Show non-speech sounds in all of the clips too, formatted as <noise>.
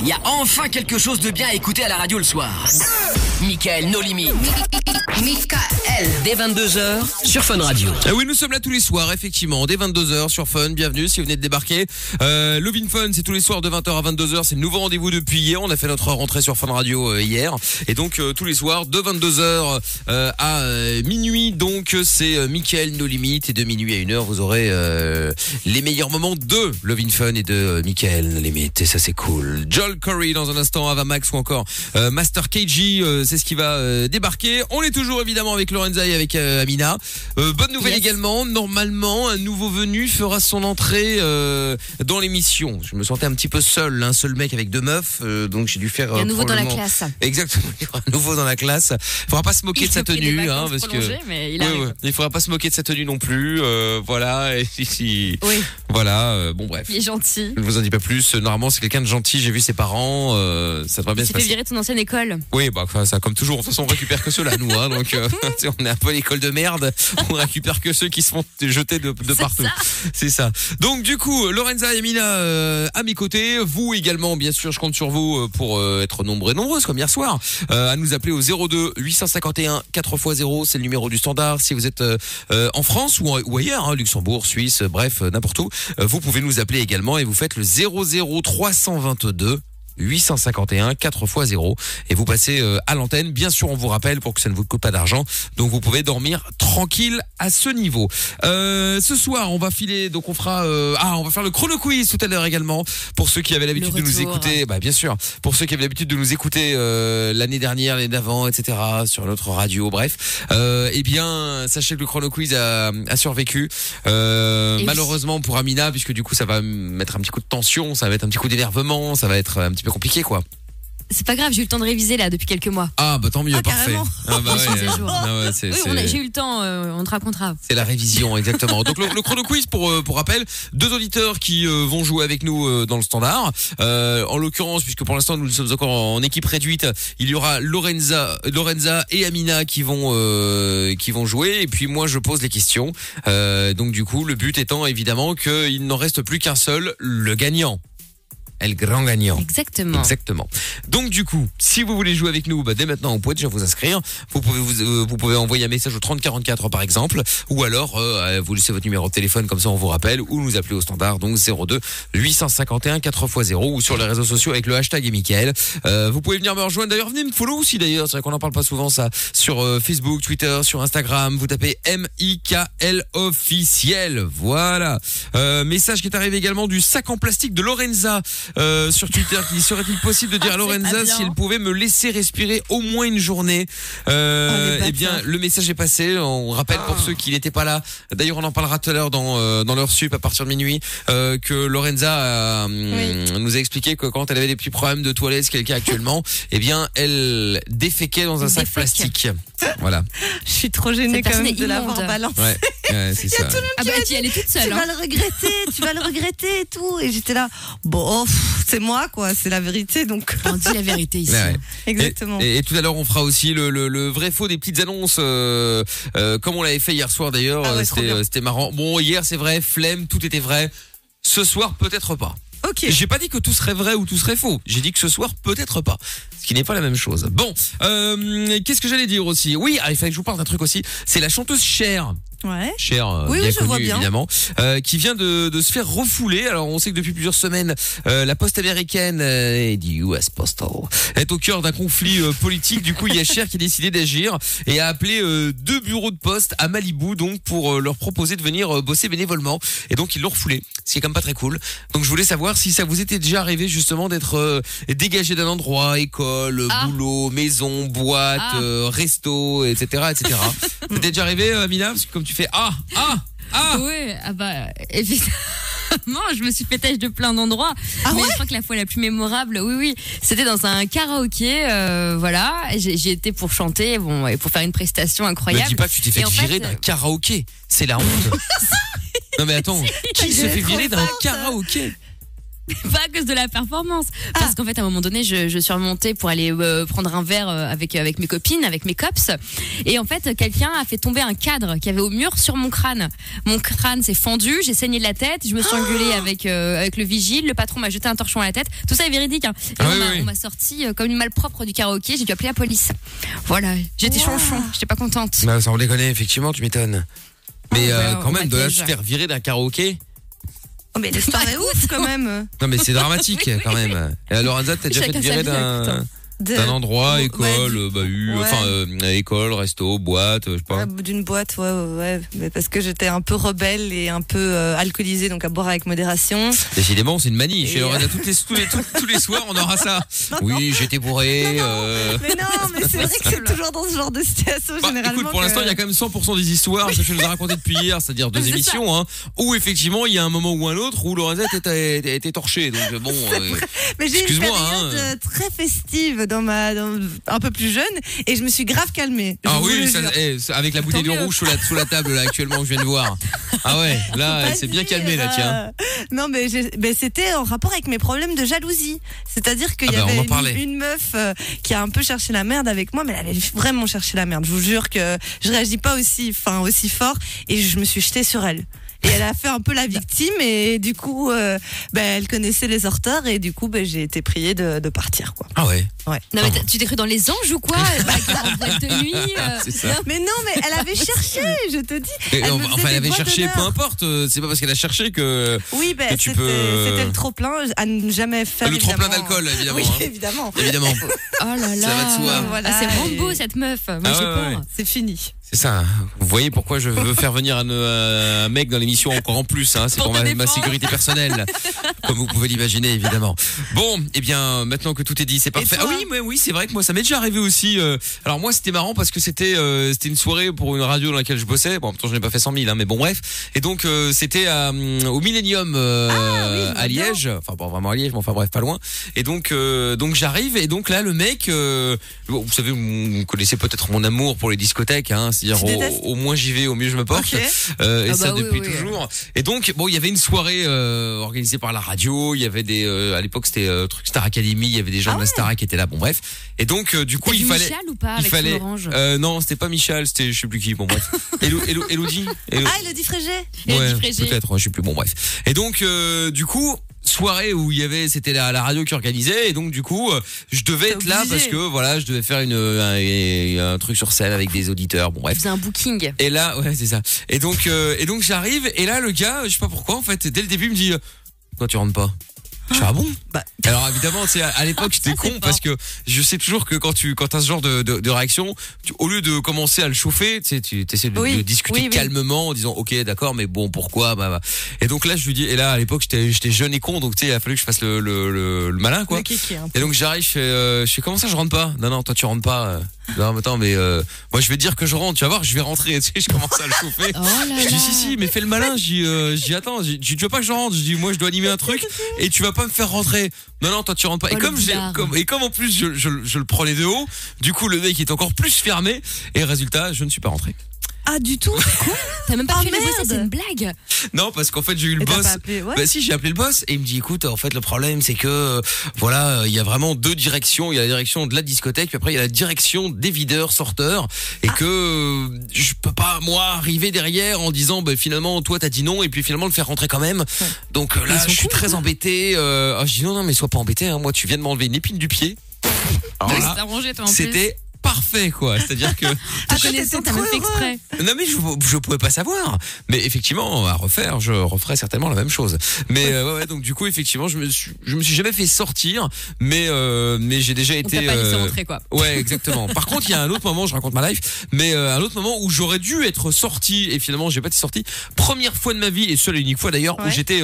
il y a enfin quelque chose de bien à écouter à la radio le soir. Michael, no limit. Michael. Dès 22h sur Fun Radio. Ah oui, nous sommes là tous les soirs, effectivement, dès 22h sur Fun. Bienvenue si vous venez de débarquer. Euh, Lovin Fun, c'est tous les soirs de 20h à 22h. C'est le nouveau rendez-vous depuis hier. On a fait notre rentrée sur Fun Radio euh, hier. Et donc, euh, tous les soirs, de 22h euh, à euh, minuit. Donc, c'est euh, Mickaël No Limit. Et de minuit à 1h, vous aurez euh, les meilleurs moments de Lovin Fun et de euh, Mickaël No Limit. Et ça, c'est cool. Joel Curry dans un instant, Ava Max ou encore euh, Master KG. C'est ce qui va euh, débarquer. On est toujours évidemment avec Lorenza et avec euh, Amina. Euh, bonne nouvelle Yes. également. Normalement, un nouveau venu fera son entrée dans l'émission. Je me sentais un petit peu seul, un seul mec avec deux meufs, donc j'ai dû faire. Il y a un nouveau dans la classe. Exactement, il y aura un nouveau dans la classe. Il faudra pas se moquer Il de sa tenue, hein, parce que. mais il. Il faudra pas se moquer de sa tenue non plus. voilà. Et si, Oui, Voilà. bon bref. il est gentil. Je ne vous en dis pas plus. Normalement, c'est quelqu'un de gentil. J'ai vu ses parents. ça devrait bien se passer. virer de son ancienne école. Oui, bah enfin, comme toujours. De toute façon, on récupère que ceux-là, nous. Hein, donc, euh, <laughs> <laughs> on est un peu l'école de merde. On récupère que ceux qui se font jeter de, de partout. C'est ça. Donc, du coup, Lorenza et Mina euh, à mes côtés. Vous également, bien sûr, je compte sur vous euh, pour euh, être nombreux et nombreuses, comme hier soir, euh, à nous appeler au 02 851 4x0. C'est le numéro du standard. Si vous êtes euh, en France ou, ou ailleurs, hein, Luxembourg, Suisse, bref, n'importe où, euh, vous pouvez nous appeler également et vous faites le 00 322 851 4 x 0 et vous passez euh, à l'antenne. Bien sûr, on vous rappelle pour que ça ne vous coûte pas d'argent. Donc vous pouvez dormir tranquille à ce niveau. Euh, ce soir, on va filer donc on fera euh, ah, on va faire le chrono quiz tout à l'heure également pour ceux qui avaient l'habitude de nous écouter. Bah bien sûr, pour ceux qui avaient l'habitude de nous écouter euh, l'année dernière, l'année d'avant, etc. sur notre radio, bref. Euh, eh bien, sachez que le chrono quiz a, a survécu. Euh, malheureusement pour Amina, puisque du coup ça va mettre un petit coup de tension, ça va mettre un petit coup d'énervement, ça va être un petit peu compliqué quoi. C'est pas grave, j'ai eu le temps de réviser là depuis quelques mois. Ah bah tant mieux, Ah, parfait. carrément. Ah bah <laughs> ouais, ah ouais, c'est Oui, on a- j'ai eu le temps, euh, on te racontera. c'est la révision exactement. Donc le, le chrono quiz pour euh, pour rappel, deux auditeurs qui euh, vont jouer avec nous euh, dans le standard. Euh, en l'occurrence, puisque pour l'instant nous sommes encore en équipe réduite, il y aura Lorenza, Lorenza et Amina qui vont euh, qui vont jouer. Et puis moi je pose les questions. Euh, donc du coup le but étant évidemment qu'il n'en reste plus qu'un seul, le gagnant. El grand gagnant. Exactement. Exactement. Donc du coup, si vous voulez jouer avec nous, bah, dès maintenant, vous pouvez déjà vous inscrire. Vous pouvez vous, euh, vous pouvez envoyer un message au 3044 par exemple, ou alors euh, vous laissez votre numéro de téléphone comme ça on vous rappelle, ou nous appelez au standard donc 02 851 4x0 ou sur les réseaux sociaux avec le hashtag et. Euh, vous pouvez venir me rejoindre. D'ailleurs, venez me follow aussi d'ailleurs. C'est vrai qu'on en parle pas souvent ça sur euh, Facebook, Twitter, sur Instagram. Vous tapez M I K L officiel. Voilà. Euh, message qui est arrivé également du sac en plastique de Lorenza euh, sur Twitter qui dit, serait-il possible de dire à Ah, Lorenza pas bien. si elle pouvait me laisser respirer au moins une journée euh, Oh, les Eh bien, le message est passé. On rappelle pour ceux qui n'étaient pas là. D'ailleurs, on en parlera tout à l'heure dans euh, dans leur sup à partir de minuit euh, que Lorenza euh, nous a expliqué que quand elle avait des petits problèmes de toilette, ce qu'elle a actuellement, <laughs> eh bien, elle déféquait dans un sac plastique. <laughs> Voilà. Je suis trop gênée quand même est de l'avoir balancé. Ouais, ouais c'est <laughs> ça. Ah bah tu elle est toute Tu seule. vas Hein. le regretter, tu vas le regretter et tout. Et j'étais là, bon, pff, c'est moi quoi, c'est la vérité donc. On dit la vérité ici. <laughs> Ouais. Exactement. Et, et tout à l'heure, on fera aussi le, le, le vrai faux des petites annonces, euh, euh, comme on l'avait fait hier soir d'ailleurs. Ah ouais, euh, c'était euh, marrant. Bon, hier c'est vrai, flemme, tout était vrai. Ce soir, peut-être pas. Ok. J'ai pas dit que tout serait vrai ou tout serait faux. J'ai dit que ce soir, peut-être pas. Ce qui n'est pas la même chose. Bon, euh, qu'est-ce que j'allais dire aussi? Oui, ah, il fallait que je vous parle d'un truc aussi. C'est la chanteuse Cher. Ouais. Cher, euh, Oui, bien oui, vois bien. évidemment, euh, qui vient de, de se faire refouler. Alors on sait que depuis plusieurs semaines, euh, la poste américaine euh, et du US Postal est au cœur d'un conflit euh, politique. Du coup, il y a Cher qui a décidé d'agir et a appelé euh, deux bureaux de poste à Malibu donc pour leur proposer de venir bosser bénévolement. Et donc ils l'ont refoulé, ce qui est quand même pas très cool. Donc je voulais savoir si ça vous était déjà arrivé justement d'être euh, dégagé d'un endroit, école, Ah. boulot, maison, boîte, Ah. euh, resto, etc., etc. <laughs> C'était déjà arrivé, Amina? Parce que comme tu fais ah ah ah. Oui, ah bah évidemment, je me suis fait têche de plein d'endroits. Ah mais ouais je crois que la fois la plus mémorable, oui, oui, c'était dans un karaoké. euh, voilà, j'ai j'y étais pour chanter, bon, et pour faire une prestation incroyable. dis pas que tu t'es fait Et en virer fait, d'un euh, karaoké. C'est la honte. <laughs> non mais attends, qui se fait virer d'un karaoké? <laughs> pas à cause de la performance. Parce qu'en fait, à un moment donné, je, je suis remontée pour aller euh, prendre un verre euh, avec, avec mes copines, avec mes cops. Et en fait, quelqu'un a fait tomber un cadre qui avait au mur sur mon crâne. Mon crâne s'est fendu, j'ai saigné de la tête, je me suis engueulée avec, euh, avec le vigile, le patron m'a jeté un torchon à la tête. Tout ça est véridique. Hein. Et Ah on oui, m'a- oui. sorti euh, comme une malpropre du karaoké, j'ai dû appeler la police. Voilà, j'étais Wow. chonchon, j'étais pas contente. Bah, sans déconner, effectivement, tu m'étonnes. Mais Ah, euh, ouais, quand même, de là, se faire virer d'un karaoké. Mais l'histoire est ouf quand même. Non, mais c'est dramatique <laughs> quand même. Et alors, Lorenza, t'as déjà fait virer hein, d'un. De- d'un endroit, Ouais, école, euh, bahut, ouais. enfin, euh, école, resto, boîte, euh, je sais pas. Ouais, d'une boîte, ouais, ouais, ouais. Mais parce que j'étais un peu rebelle et un peu euh, alcoolisée, donc à boire avec modération. Décidément, c'est une manie. Chez Lorenza, toutes les, tous, les, tous, tous les soirs, on aura ça. <laughs> Oui, j'étais bourré. euh, Mais non, <laughs> mais c'est vrai que c'est toujours dans ce genre de situation Bah, généralement. écoute, pour que- l'instant, il y a quand même 100% des histoires que tu nous as racontées depuis hier, c'est-à-dire deux <laughs> ça. émissions, hein, où effectivement, il y a un moment ou un autre où Lorenza était, était, était torchée. Donc, bon, euh, Mais j'ai eu une Excuse-moi, période hein. euh, très festive dans ma, dans- un peu plus jeune et je me suis grave calmée. Je Ah vous oui, le ça- jure. eh, ça- avec la bouteille de mieux. rouge sous la, sous la table là actuellement que je viens de voir. Ah ouais, <laughs> là, elle s'est bien dire, calmée là, tiens. euh, Non, mais, j'ai- mais c'était en rapport avec mes problèmes de jalousie. C'est-à-dire qu'il Ah y bah, on avait une meuf euh, qui a un peu cherché la merde avec moi, mais elle avait vraiment cherché la merde. Je vous jure que je réagis pas aussi, enfin aussi fort, et je me suis jetée sur elle. Et elle a fait un peu la victime et du coup, euh, ben, elle connaissait les sorteurs et du coup, ben, j'ai été priée de, de partir quoi. Ah ouais. Non mais t'as- tu t'es cru dans les anges ou quoi? <laughs> Bah, En boîte de nuit euh, <laughs> C'est ça. Mais non, mais elle avait <laughs> cherché, je te dis. Et, faisait enfin, elle avait doigts cherché, d'honneur. peu importe. euh, C'est pas parce qu'elle a cherché que. Oui, ben, que tu c'était peux- c'était le trop plein à ne jamais faire. Le trop-plein évidemment. d'alcool, évidemment, Oui, hein. évidemment. Évidemment. Oh là là Ça va de soi. Voilà, Ah, C'est et- Rambo cette meuf Moi Ah j'ai ouais, peur ouais. C'est fini. C'est ça. Vous voyez pourquoi je veux faire venir un, euh, un mec dans l'émission encore en plus. Hein, c'est Pour ma, sécurité personnelle, <laughs> comme vous pouvez l'imaginer évidemment. Bon, eh bien maintenant que tout est dit, c'est parfait. Ah oui, mais oui, c'est vrai que moi ça m'est déjà arrivé aussi. euh, alors moi c'était marrant parce que c'était euh, c'était une soirée pour une radio dans laquelle je bossais. Bon, en même temps je n'ai pas fait 100 000, hein, mais bon bref. Et donc euh, c'était à, hum, au Millennium euh, Ah à. Liège. Enfin pas vraiment à Liège, mais enfin bref pas loin. Et donc euh, donc j'arrive et donc là le mec, euh, bon, vous savez, vous connaissez peut-être mon amour pour les discothèques, hein, c'est-à-dire Tu au, détestes au moins j'y vais, au mieux je me porte. Ok. Euh, et Ah ça bah oui, depuis oui, toujours. Et donc bon, il y avait une soirée euh, organisée par la radio. Il y avait des, euh, à l'époque c'était euh, truc Star Academy. Il y avait des gens Ah de la Star qui étaient là. Bon bref. Et donc euh, du coup il fallait. Michel ou pas il avec fallait. orange non, c'était pas Michel, c'était je sais plus qui. Bon bref. <laughs> Elo, Elo, Elodie. Elo- Ah, Elodie Frégé Elodie ouais, peut-être. ouais, je sais plus. Bon bref. Et donc du coup soirée où il y avait c'était la, la radio qui organisait et donc du coup je devais être là parce que voilà je devais faire une un, un truc sur scène avec des auditeurs bon bref faisais un booking et là, ouais, c'est ça. Et donc, euh, et donc j'arrive, et là, le gars, je sais pas pourquoi, en fait, dès le début, il me dit, toi, tu rentres pas? Je ah bon? Bah. Alors évidemment, à, l'époque, <laughs> j'étais con fort. parce que je sais toujours que quand tu quand as ce genre de, de, de réaction, tu- au lieu de commencer à le chauffer, tu sais, tu essaies de, Oui, de discuter oui, oui. calmement en disant, ok, d'accord, mais bon, pourquoi bah, bah. Et donc là, je lui dis, et là, à l'époque, j'étais j'étais jeune et con, donc tu sais, il a fallu que je fasse le, le, le, le malin, quoi. Le hein. Et donc j'arrive, je fais, euh, je fais comment ça je rentre pas? Non non, toi tu rentres pas. euh. Non mais attends, mais euh, moi je vais te dire que je rentre, tu vas voir, je vais rentrer. <laughs> Tu sais, je commence à le chauffer. Oh là Je dis si si, mais fais le malin. Je dis, euh, attends, tu veux pas que je rentre? Je dis moi je dois animer un truc et tu vas pas me faire rentrer. Non non, toi tu rentres pas. Oh, et le comme j'ai, bizarre. comme et comme en plus je, je, je le prenais de haut, du coup le mec est encore plus fermé et résultat je ne suis pas rentré. Ah, du tout T'as même pas Oh, les bosser, merde. c'est une blague Non parce qu'en fait j'ai eu le Et boss. pas appelé, ouais. Bah si, j'ai appelé le boss et il me dit écoute, en fait le problème c'est que euh, voilà, il y a vraiment deux directions, il y a la direction de la discothèque puis après il y a la direction des videurs sorteurs et que euh, je peux pas moi arriver derrière en disant bah, finalement toi t'as dit non et puis finalement le faire rentrer quand même. Donc euh, là je suis très embêté euh, ah, je dis non non mais sois pas embêté hein, moi tu viens de m'enlever une épine du pied. Alors Ouais, là, c'est arrangé toi en plus c'était parfait quoi, que <laughs> À connaissant, t'as même fait heureux. exprès non mais je, je pouvais pas savoir. Mais effectivement, à refaire, je referais certainement la même chose. Mais euh, ouais, ouais, donc du coup, effectivement, je me suis, je me suis jamais fait sortir, mais euh, mais j'ai déjà été. pas euh, rentrer quoi Ouais, exactement. Par contre, il y a un autre moment, je raconte ma life, mais euh, un autre moment où j'aurais dû être sorti et finalement j'ai pas été sorti. Première fois de ma vie et seule et unique fois d'ailleurs où j'étais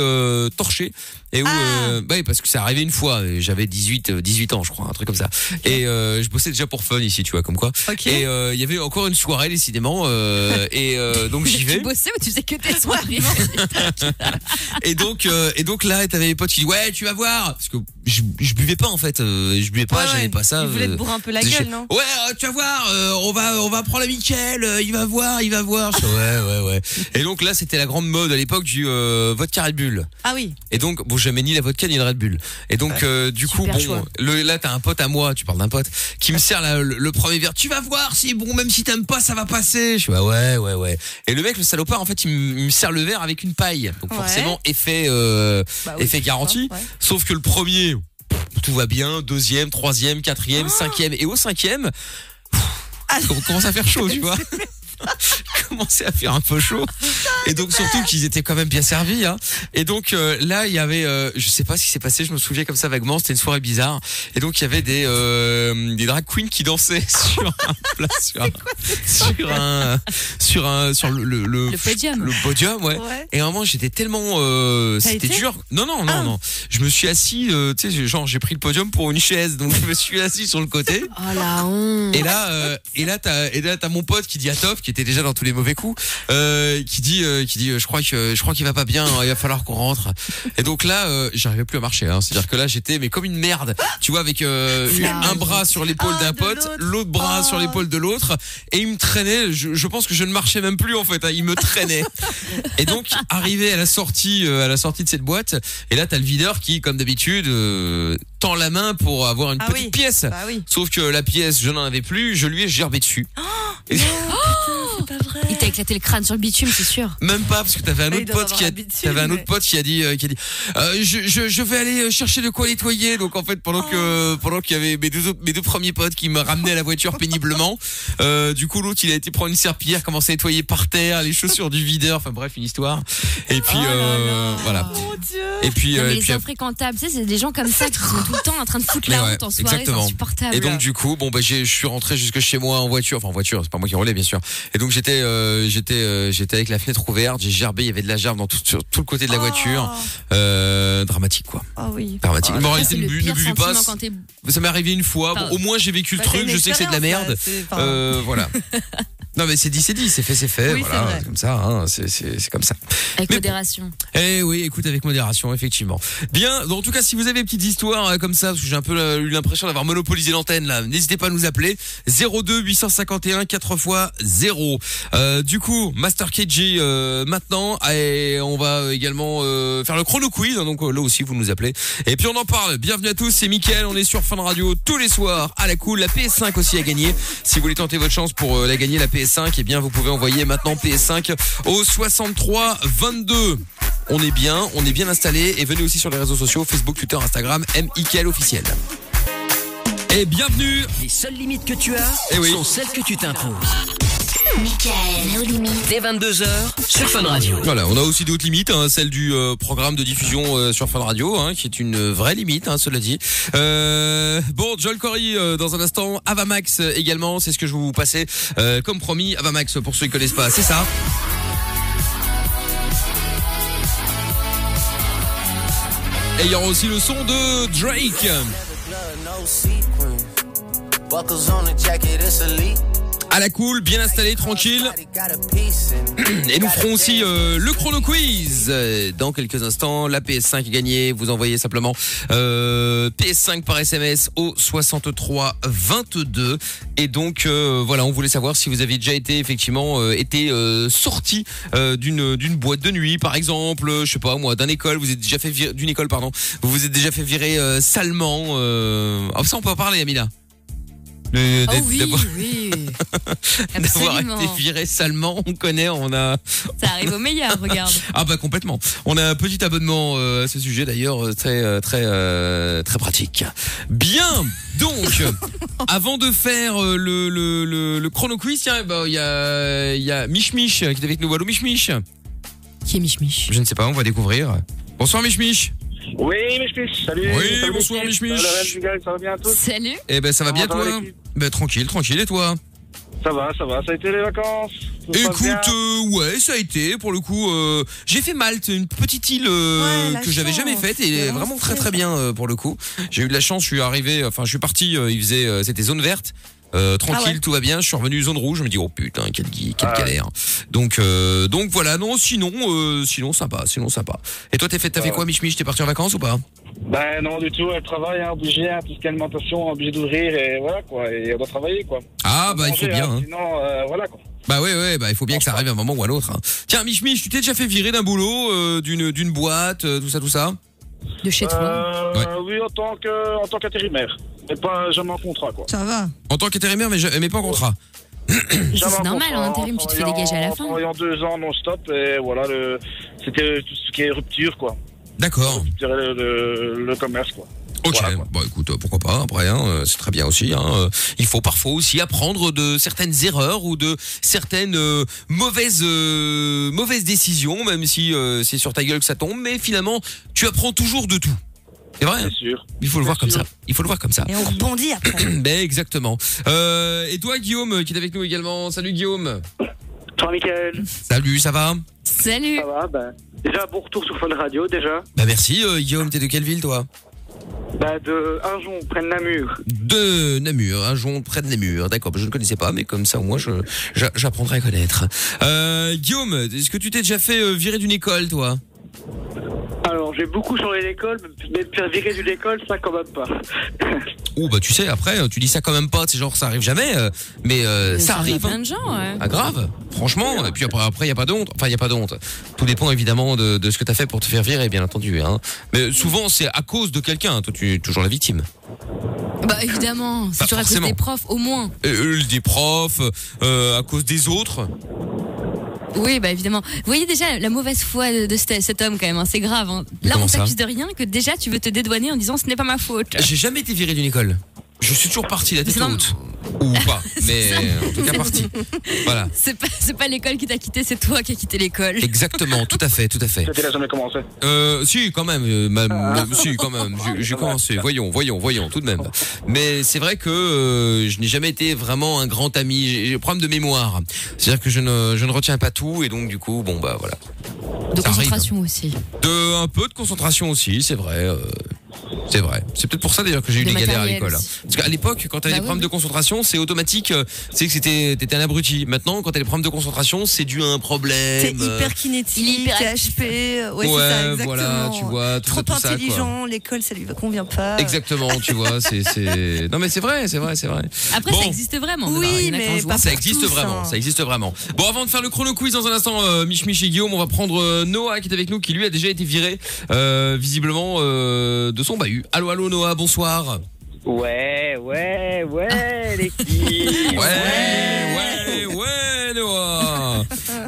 torché et où Ah. bah oui, parce que c'est arrivé une fois. J'avais 18 euh, 18 ans, je crois, un truc comme ça. Et je bossais déjà pour fun ici, tu vois, comme quoi. Et euh, il y avait encore une soirée décidément euh, et euh, <laughs> donc j'y vais. Tu bossais ou tu faisais que tes soirées <laughs> Et donc, et donc là, t'avais les potes qui disent ouais, tu vas voir, parce que je, je buvais pas en fait, je buvais pas, Ouais, j'avais ouais. pas ça. Il voulait te bourrer un peu la gueule, non Ouais, tu vas voir, on va on va prendre la Michel, il va voir, il va voir. Je ouais, ouais, ouais. Et donc là, c'était la grande mode à l'époque du vodka Red Bull. Ah oui. Et donc, bon, j'aimais ni la vodka ni le Red Bull. Et donc, du coup, bon, le, là, t'as un pote à moi, tu parles d'un pote, qui me sert la- le premier verre. Tu vas voir si, bon, même si t'aimes pas, ça va passer. Je suis, ah ouais, ouais, ouais. Et le mec, le salopard, en fait, il me, sert le verre avec une paille. Donc, Ouais. forcément, effet, euh, Bah oui, effet c'est garanti. ouais. Sauf que le premier, tout va bien. Deuxième, troisième, quatrième, cinquième. Et au cinquième, Ah. on commence à faire chaud, tu <laughs> vois. <laughs> commençait à faire un peu chaud et donc surtout qu'ils étaient quand même bien servis hein. et donc euh, là il y avait euh, je sais pas ce qui s'est passé je me souviens comme ça vaguement c'était une soirée bizarre et donc il y avait des euh, des drag queens qui dansaient <laughs> sur un plat sur un, sur un sur un sur le le, le, Le podium. le podium ouais, Ouais. et à un moment j'étais tellement euh, c'était dur non non non Ah. non je me suis assis euh, tu sais genre j'ai pris le podium pour une chaise donc je me suis assis sur le côté Oh la honte. et là, euh, et là, t'as, et là, t'as mon pote qui dit à Toff, qui était déjà dans tous les mauvais coups, euh, qui dit, euh, qui dit, euh, je crois que, je crois qu'il va pas bien, il va falloir qu'on rentre. Et donc là, euh, j'arrivais plus à marcher. Hein. C'est-à-dire que là, j'étais, mais comme une merde, tu vois, avec euh, un bras sur l'épaule d'un pote, l'autre. bras Oh. sur l'épaule de l'autre, et il me traînait. Je, je pense que je ne marchais même plus en fait. hein, il me traînait. <laughs> Et donc, arrivé à la sortie, euh, à la sortie de cette boîte, et là, t'as le videur qui, comme d'habitude, euh, tend la main pour avoir une Ah petite oui. pièce. Bah oui. Sauf que la pièce, je n'en avais plus, je lui ai gerbé dessus. Et- <laughs> C'est pas vrai. Il t'a éclaté le crâne sur le bitume, c'est sûr. même pas parce que t'avais un Bah, autre pote qui a, un mais- autre pote qui a dit, euh, qui a dit, euh, je, je, je vais aller chercher de quoi nettoyer. Donc en fait, pendant que, pendant qu'il y avait mes deux, autres- mes deux premiers potes qui me ramenaient à la voiture péniblement, <laughs> euh, du coup l'autre il a été prendre une serpillière, commencer à nettoyer par terre les chaussures du videur. Enfin bref, une histoire. Et puis Oh là euh, là. voilà. Dieu. Et puis, Non, euh, mais et les puis infréquentables, tu sais, c'est des gens comme ça qui sont tout le temps en train de foutre Mais la ouais, honte en soirée, exactement. insupportable. Et donc du coup, bon bah j'ai, je suis rentré jusque chez moi en voiture, enfin en voiture, c'est pas moi qui roulais bien sûr. Et donc j'étais, euh, j'étais, euh, j'étais avec la fenêtre ouverte, j'ai gerbé, il y avait de la gerbe dans tout, sur tout le côté de la voiture, euh, dramatique quoi, Oh oui. dramatique. Bon, arrêtez, c'est ne buvez pas. quand Ça m'est arrivé une fois. Bon, au moins j'ai vécu le Bah, truc, je sais que c'est de la merde. enfin, Euh, voilà. <laughs> Non mais c'est dit, c'est dit, c'est fait, c'est fait. Oui, voilà, c'est comme ça, hein, c'est, c'est, c'est comme ça. avec Mais- modération. Eh oui, écoute avec modération, effectivement. Bien, donc, en tout cas, si vous avez des petites histoires euh, comme ça, parce que j'ai un peu euh, eu l'impression d'avoir monopolisé l'antenne là, n'hésitez pas à nous appeler 02 851 4 x 0. Euh, du coup, Master KG euh, maintenant, et on va également euh, faire le chrono quiz, hein, donc là aussi vous nous appelez. Et puis on en parle. Bienvenue à tous, c'est Mickaël, on est sur Fun Radio tous les soirs à la cool. La PS5 aussi à gagner. Si vous voulez tenter votre chance pour euh, la gagner, la PS5, eh bien vous pouvez envoyer maintenant PS5 au 63 22. On est bien, on est bien installé et venez aussi sur les réseaux sociaux Facebook, Twitter, Instagram, MIKL officiel. Et bienvenue. Les seules limites que tu as Eh oui. sont celles que tu t'imposes. Michael, nos limites. Dès 22h sur Fun Radio. Voilà, on a aussi d'autres limites, hein, celle du euh, programme de diffusion euh, sur Fun Radio, hein, qui est une vraie limite, hein, cela dit. Euh, bon, Joel Corey euh, dans un instant, Avamax également, c'est ce que je vais vous passer. Euh, comme promis, Avamax pour ceux qui connaissent pas, c'est ça. Et il y aura aussi le son de Drake. À la cool, bien installé, tranquille. Et nous ferons aussi euh, le chrono quiz dans quelques instants. La PS5 est gagnée. Vous envoyez simplement euh, PS5 par SMS au 63 22. Et donc euh, voilà, on voulait savoir si vous avez déjà été effectivement été sorti d'une boîte de nuit, par exemple, je sais pas moi, d'une école. Vous êtes déjà fait d'une école, pardon. Vous vous êtes déjà fait virer salement. Ah, ça on peut en parler, Amina. Le- Oh oui, oui. <laughs> D'avoir été viré salement, on connaît, on a. Ça arrive au meilleur, regarde. <laughs> Ah bah complètement. On a un petit abonnement euh, à ce sujet d'ailleurs euh, très euh, très euh, très pratique. Bien. Donc <laughs> avant de faire le le le, le chrono quiz, tiens, bah, il y a il y a Mich Mich qui est avec nous. Allô Mich Mich? Qui est Mich Mich? Je ne sais pas, on va découvrir. Bonsoir Mich Mich. Oui, Mich Mich, salut. Oui, salut, bonsoir, l'équipe. Mich Mich. Salut, Mich Miguel, ça va bien tous Salut. Eh ben ça va bien toi? Ben tranquille, tranquille et toi? Ça va, ça va, ça a été les vacances? Tout Écoute, euh, ouais, ça a été pour le coup. euh, j'ai fait Malte, une petite île euh, Ouais, que j'avais jamais faite et vraiment vraiment très très bien euh, pour le coup. J'ai eu de la chance, je suis arrivé, enfin je suis parti, euh, il faisait, euh, c'était zone verte. Euh, tranquille, Ah ouais. tout va bien. Je suis revenu zone rouge, je me dis oh putain, quelle, quelle Ah. galère. Donc euh, donc voilà, non, sinon euh, sinon sympa, sinon sympa. Et toi t'es fait t'as fait Ah. quoi Mich Mich, t'es parti en vacances ou pas? Ben non, du tout. Elle travaille, hein, obligé, hein, tout ce qui est alimentation, obligé d'ouvrir et voilà quoi. Et on doit travailler quoi. Ah bah il faut bien. hein, hein. Sinon, euh, voilà quoi. Bah ouais ouais, bah il faut bien que ça arrive à un moment ou à l'autre. hein. Tiens Mich Mich, tu t'es déjà fait virer d'un boulot, euh, d'une d'une boîte, euh, tout ça tout ça? De chez toi. Euh, Ouais. Oui, en tant que, en tant qu'intérimaire. Mais pas jamais en contrat quoi. Ça va. En tant qu'intérimaire mais, mais pas en contrat. C'est en normal, en intérim, tu te fais dégager à la fin. Travaillant deux ans non-stop et voilà, le, c'était tout ce qui est rupture quoi. D'accord. Le, le, le commerce quoi. Ok, Voilà, quoi. bon écoute, pourquoi pas, après, hein, euh, c'est très bien aussi. Hein, euh, il faut parfois aussi apprendre de certaines erreurs ou de certaines euh, mauvaises euh, mauvaises décisions, même si euh, c'est sur ta gueule que ça tombe, mais finalement, tu apprends toujours de tout. C'est vrai, hein sûr. il faut le voir comme ça. Il faut le voir comme ça. Et on rebondit après. <clears throat> Ben exactement. Euh, et toi Guillaume, qui est avec nous également. Salut Guillaume. Toi, Michael, Salut, ça va Salut. ça va bah, Déjà, bon retour sur Fun Radio, déjà. Bah merci euh, Guillaume, t'es de quelle ville toi? Bah, de Arjon, près de Namur. De Namur, un jonc près de Namur. D'accord, bah, je ne connaissais pas, mais comme ça au moins je j'a- j'apprendrai à connaître. Euh, Guillaume, est-ce que tu t'es déjà fait virer d'une école, toi? Alors, j'ai beaucoup changé d'école, mais me faire virer d'une école, ça quand même pas. <laughs> Ouh bah tu sais, après tu dis ça quand même pas, c'est genre ça arrive jamais, euh, mais euh, ça arrive à arrive. plein hein. de gens, ouais. Ah grave, franchement. Et puis après, après y a pas d'honte. Enfin y a pas d'honte. Tout dépend évidemment de, de ce que t'as fait pour te faire virer, bien entendu. Hein. Mais souvent c'est à cause de quelqu'un. Toi tu es toujours la victime. Bah évidemment, c'est Bah, toujours à cause forcément. des profs, au moins. Euh, euh, des profs, euh, à cause des autres. Oui, bah évidemment. Vous voyez déjà la mauvaise foi de, de cet, cet homme quand même, hein, c'est grave. hein. Mais Là, comment on ça t'accuse de rien que déjà tu veux te dédouaner en disant ce n'est pas ma faute. J'ai jamais été viré d'une école. Je suis toujours parti la tête C'est normal. haute. Ou pas, <laughs> mais en tout cas parti. Voilà. C'est pas, c'est pas l'école qui t'a quitté, c'est toi qui as quitté l'école. Exactement, tout à fait, tout à fait. C'était là jamais commencé. Euh, si, quand même, euh, ma- ma- si, quand même. <laughs> J'ai- J'ai commencé. Voyons, voyons, voyons, tout de même. Mais c'est vrai que euh, je n'ai jamais été vraiment un grand ami. J'ai j'ai un problème de mémoire. C'est-à-dire que je ne, je ne retiens pas tout et donc du coup, bon bah voilà. De ça arrive. concentration aussi. De un peu de concentration aussi, c'est vrai. euh, c'est vrai. C'est peut-être pour ça d'ailleurs que j'ai eu De des galères à l'école. aussi. Parce qu'à l'époque, quand t'avais Bah des oui, problèmes de concentration, c'est automatique. euh, C'est que c'était t'étais un abruti. Maintenant, quand t'as des problèmes de concentration, c'est dû à un problème. C'est euh, hyper kinétique, il est hyperactif. HP. Ouais, Ouais, c'est ça, exactement. voilà, tu vois, tout Trop ça, tout intelligent, l'école, ça lui convient pas. Exactement, tu vois, c'est <laughs> non mais c'est vrai, c'est vrai, c'est vrai. Après, Bon. ça existe vraiment. Oui, mais pas Ça existe tous, vraiment, hein. ça existe vraiment. Bon, avant de faire le chrono quiz dans un instant, euh, Mich Mich et Guillaume, on va prendre euh, Noah qui est avec nous, qui lui a déjà été viré, euh, visiblement euh, de son bahut. Allô, allô, Noah, bonsoir. Ouais, ouais, ouais, <laughs> l'équipe. Ouais, ouais, ouais, Noah.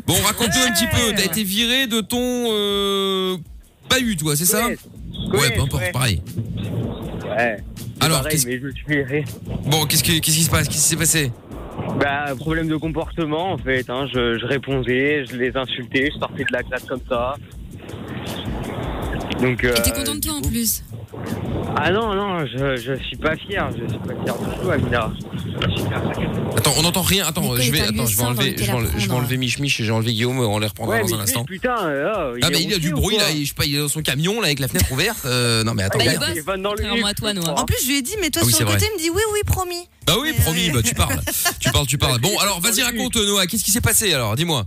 Bon, raconte-nous un petit peu. T'as été viré de ton euh, bahut, toi, c'est ça Ouais, peu importe, pareil. Ouais. Alors, pareil, qu'est-ce- mais je me suis viré. Bon, qu'est-ce qui, qu'est-ce qui se passe? Qu'est-ce qui s'est passé? Bah, problème de comportement, en fait. Hein. Je, je répondais, je les insultais, je sortais de la classe comme ça. Donc, euh, Et t'es content de toi en plus? Ah non, non, je, je suis pas fier. Je suis pas fier du tout, Amina. Je suis fier. Attends, on n'entend rien. Attends, je vais, attends, je vais enlever, je vais enlever, je vais enlever Mich Mich et j'ai enlevé Guillaume. On les reprendra Ouais, dans un instant. putain, euh, oh, Ah, mais il a du bruit là. il- Je sais pas, il est dans son camion là avec la fenêtre ouverte. Euh, non mais attends. Bah, il téléphone dans le Contrairement à toi, Noah. En plus, je lui ai dit, mais toi Ah oui, sur le côté, il me dit oui, oui, promis. Bah oui, promis. Bah tu parles, <laughs> tu parles, tu parles. Bon, alors vas-y raconte Noah. Qu'est-ce qui s'est passé alors? Dis-moi.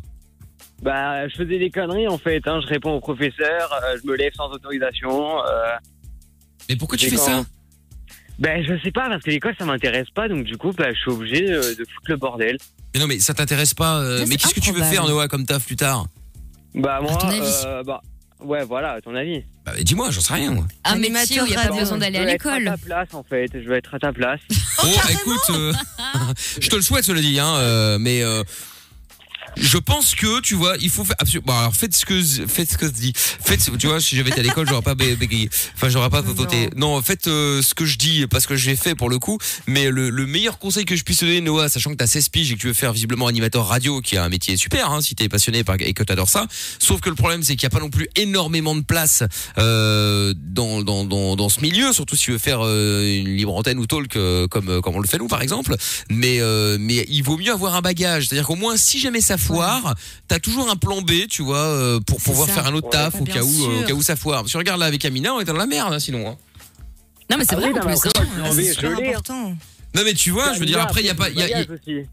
Bah, je faisais des conneries en fait. Hein. Je réponds au professeur, euh, je me lève sans autorisation. Euh, Mais pourquoi tu fais quand- ça Ben, je sais pas, parce que l'école ça m'intéresse pas, donc du coup, bah, je suis obligé euh, de foutre le bordel. Mais non, mais ça t'intéresse pas. euh, Ça, mais c'est qu'est-ce que tu veux improbable. faire Noah comme taf plus tard Bah, moi, ton avis euh, bah, ouais, voilà, à ton avis. Bah dis-moi, j'en sais rien moi. Un métier où il n'y a pas besoin d'aller Je à vais être l'école. à ta place en fait, je vais être à ta place. <laughs> <laughs> Oh, écoute, euh, <laughs> je te le souhaite, cela dit, hein, euh, mais euh, je pense que tu vois, il faut faire absolument. Bon, alors faites ce que faites ce que je dis. Faites, ce- tu vois, si j'avais été à l'école, j'aurais pas bé- bégayé. Enfin, j'aurais pas tototé. Non, faites euh, ce que je dis parce que j'ai fait pour le coup. Mais le, le meilleur conseil que je puisse te donner, Noah, sachant que t'as 16 piges et que tu veux faire visiblement animateur radio, qui est un métier super, hein, si t'es passionné par, et que t'adores ça. Sauf que le problème, c'est qu'il n'y a pas non plus énormément de place euh, dans, dans, dans, dans ce milieu, surtout si tu veux faire euh, une libre antenne ou talk euh, comme, comme on le fait nous, par exemple. Mais, euh, mais il vaut mieux avoir un bagage. C'est-à-dire qu'au moins, si jamais ça foire, t'as toujours un plan B, tu vois, euh, pour pouvoir ça. faire un autre Ouais, taf bah, au cas où, euh, au cas où ça foire. Parce que regarde là avec Amina, on est dans la merde, hein, sinon. hein. Non, mais c'est Ah vrai oui, en plus. hein. C'est super hein. important. Non mais tu vois, je veux dire après il y a pas il y a, y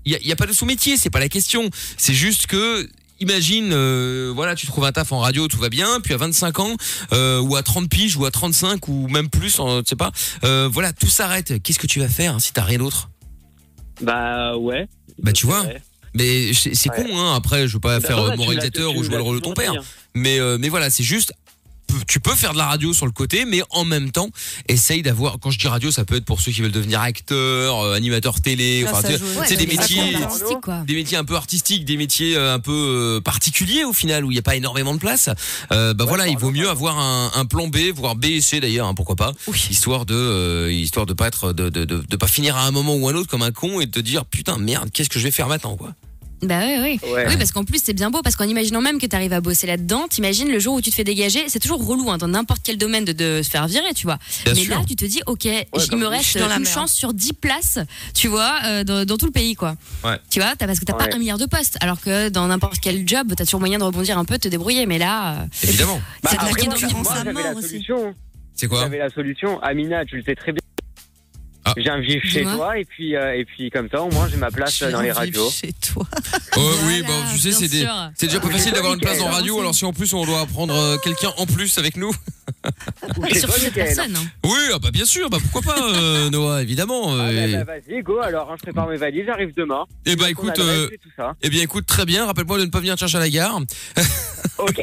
y y pas de sous-métier, c'est pas la question. C'est juste que imagine euh, voilà, tu trouves un taf en radio, tout va bien, puis à 25 ans euh, ou à 30 piges ou à 35 ou même plus, tu sais pas. euh, voilà, tout s'arrête. Qu'est-ce que tu vas faire hein, si t'as rien d'autre? Bah ouais. Bah tu vois. Ouais. Mais c'est Ouais. con hein, après je veux pas Bah, faire euh, tu moralisateur l'as- ou jouer le rôle de ton père. hein. Mais euh, mais voilà, c'est juste tu peux faire de la radio sur le côté, mais en même temps, essaye d'avoir. Quand je dis radio, ça peut être pour ceux qui veulent devenir acteurs, euh, animateurs télé, enfin, Ouais, sais, des métiers, des métiers un peu artistiques, des métiers euh, un peu euh, particuliers au final où il n'y a pas énormément de place. Euh, bah voilà, il vaut mieux avoir un, un plan B, voire B et C d'ailleurs, hein, pourquoi pas, histoire de euh, histoire de pas être de, de, de, de pas finir à un moment ou à un autre comme un con et de te dire putain merde, qu'est-ce que je vais faire maintenant quoi. Bah oui, oui. Ouais. Oui, parce qu'en plus, c'est bien beau, parce qu'en imaginant même que tu arrives à bosser là-dedans, t'imagines le jour où tu te fais dégager, c'est toujours relou hein, dans n'importe quel domaine de, de se faire virer, tu vois. Bien Mais sûr. là, tu te dis, ok, il comme me reste dans la une merde. chance sur 10 places, tu vois, euh, dans, dans tout le pays, quoi. Ouais. Tu vois, t'as- parce que t'as pas un milliard de postes, alors que dans n'importe quel job, t'as toujours moyen de rebondir un peu, de te débrouiller, mais là, euh, Évidemment. Bah, c'est de la après, moi, moi, solution. C'est quoi J'avais la solution. Amina, tu le sais très bien. Ah. Viens vivre chez toi et puis euh, et puis comme ça au moins j'ai ma place euh, dans les radios. Chez toi. Oh, oui, Voilà, bah, tu sais, bien c'est des- sûr. c'est déjà pas facile d'avoir une place en radio, Avancez. alors si en plus on doit prendre euh, quelqu'un en plus avec nous. Ou sur hein. Oui, ah bah bien sûr, bah pourquoi pas, euh, <laughs> Noah, évidemment. Ah, euh, bah, bah, vas-y, go alors, hein, je prépare mes valises, j'arrive demain. Eh bah Ton écoute, adresse euh, et tout ça. eh bien écoute, très bien. Rappelle-moi de ne pas venir te chercher à la gare. <laughs> Ok.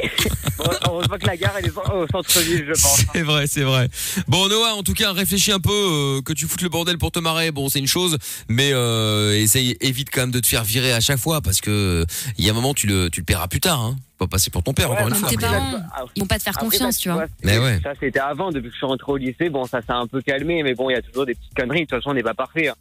Heureusement que la gare elle est au centre-ville, je pense. C'est vrai, c'est vrai. Bon Noah, en tout cas, réfléchis un peu euh, que tu foutes le bordel pour te marrer. Bon, c'est une chose, mais euh, essaye, évite quand même de te faire virer à chaque fois parce que euh, il y a un moment tu le, tu le paieras plus tard. Hein. Pas passer pour ton père encore une fois. tes parents, Ils vont pas te faire après, confiance, tu vois. Mais ouais. Ça c'était avant, depuis que je suis rentré au lycée, bon ça s'est un peu calmé, mais bon il y a toujours des petites conneries, de toute façon on n'est pas parfait. hein.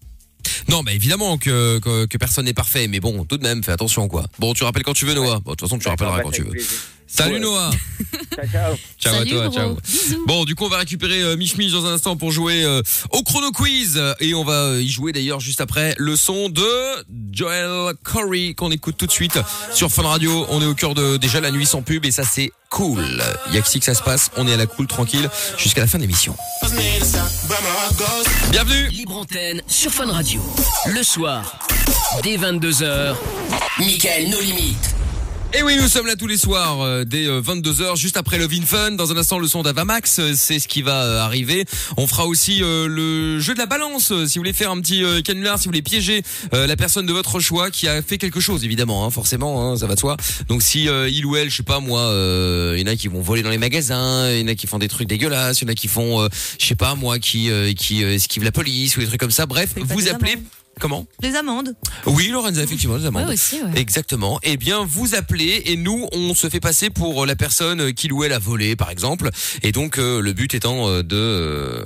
Non, bah évidemment que, que, que personne n'est parfait, mais bon, tout de même, fais attention quoi. Bon, tu rappelles quand tu veux Noah. Bon, de toute façon, tu rappelleras bah, quand tu veux. plaisir. Salut Ouais. Noah. <laughs> Ciao, ciao. Ciao Salut, à toi, gros. ciao. Bisous. Bon, du coup, on va récupérer euh, Mich Mich dans un instant pour jouer euh, au chrono quiz et on va euh, y jouer d'ailleurs juste après le son de Joel Corey qu'on écoute tout de suite sur Fun Radio. On est au cœur de déjà la nuit sans pub et ça c'est cool. Il y a que si que ça se passe, on est à la cool tranquille jusqu'à la fin de l'émission. Bienvenue. Libre antenne sur Fun Radio. Le soir, dès 22h, Michael No Limites. Et oui, nous sommes là tous les soirs euh, dès 22h, juste après Love in Fun. Dans un instant, le son d'Avamax, euh, c'est ce qui va euh, arriver. On fera aussi euh, le jeu de la balance. euh, Si vous voulez faire un petit euh, canular, si vous voulez piéger euh, la personne de votre choix qui a fait quelque chose, évidemment, hein, forcément, hein, ça va de soi. Donc si euh, il ou elle, je sais pas moi, euh, il y en a qui vont voler dans les magasins, il y en a qui font des trucs dégueulasses, il y en a qui font, euh, je sais pas moi, qui euh, qui euh, esquivent la police ou des trucs comme ça. Bref, vous appelez. Comment Les amendes. Oui, Lorenza, effectivement, les amendes. Ouais, aussi, ouais. Exactement. Eh bien, vous appelez et nous, on se fait passer pour la personne qui ou elle a volé, par exemple. Et donc, euh, le but étant euh, de euh,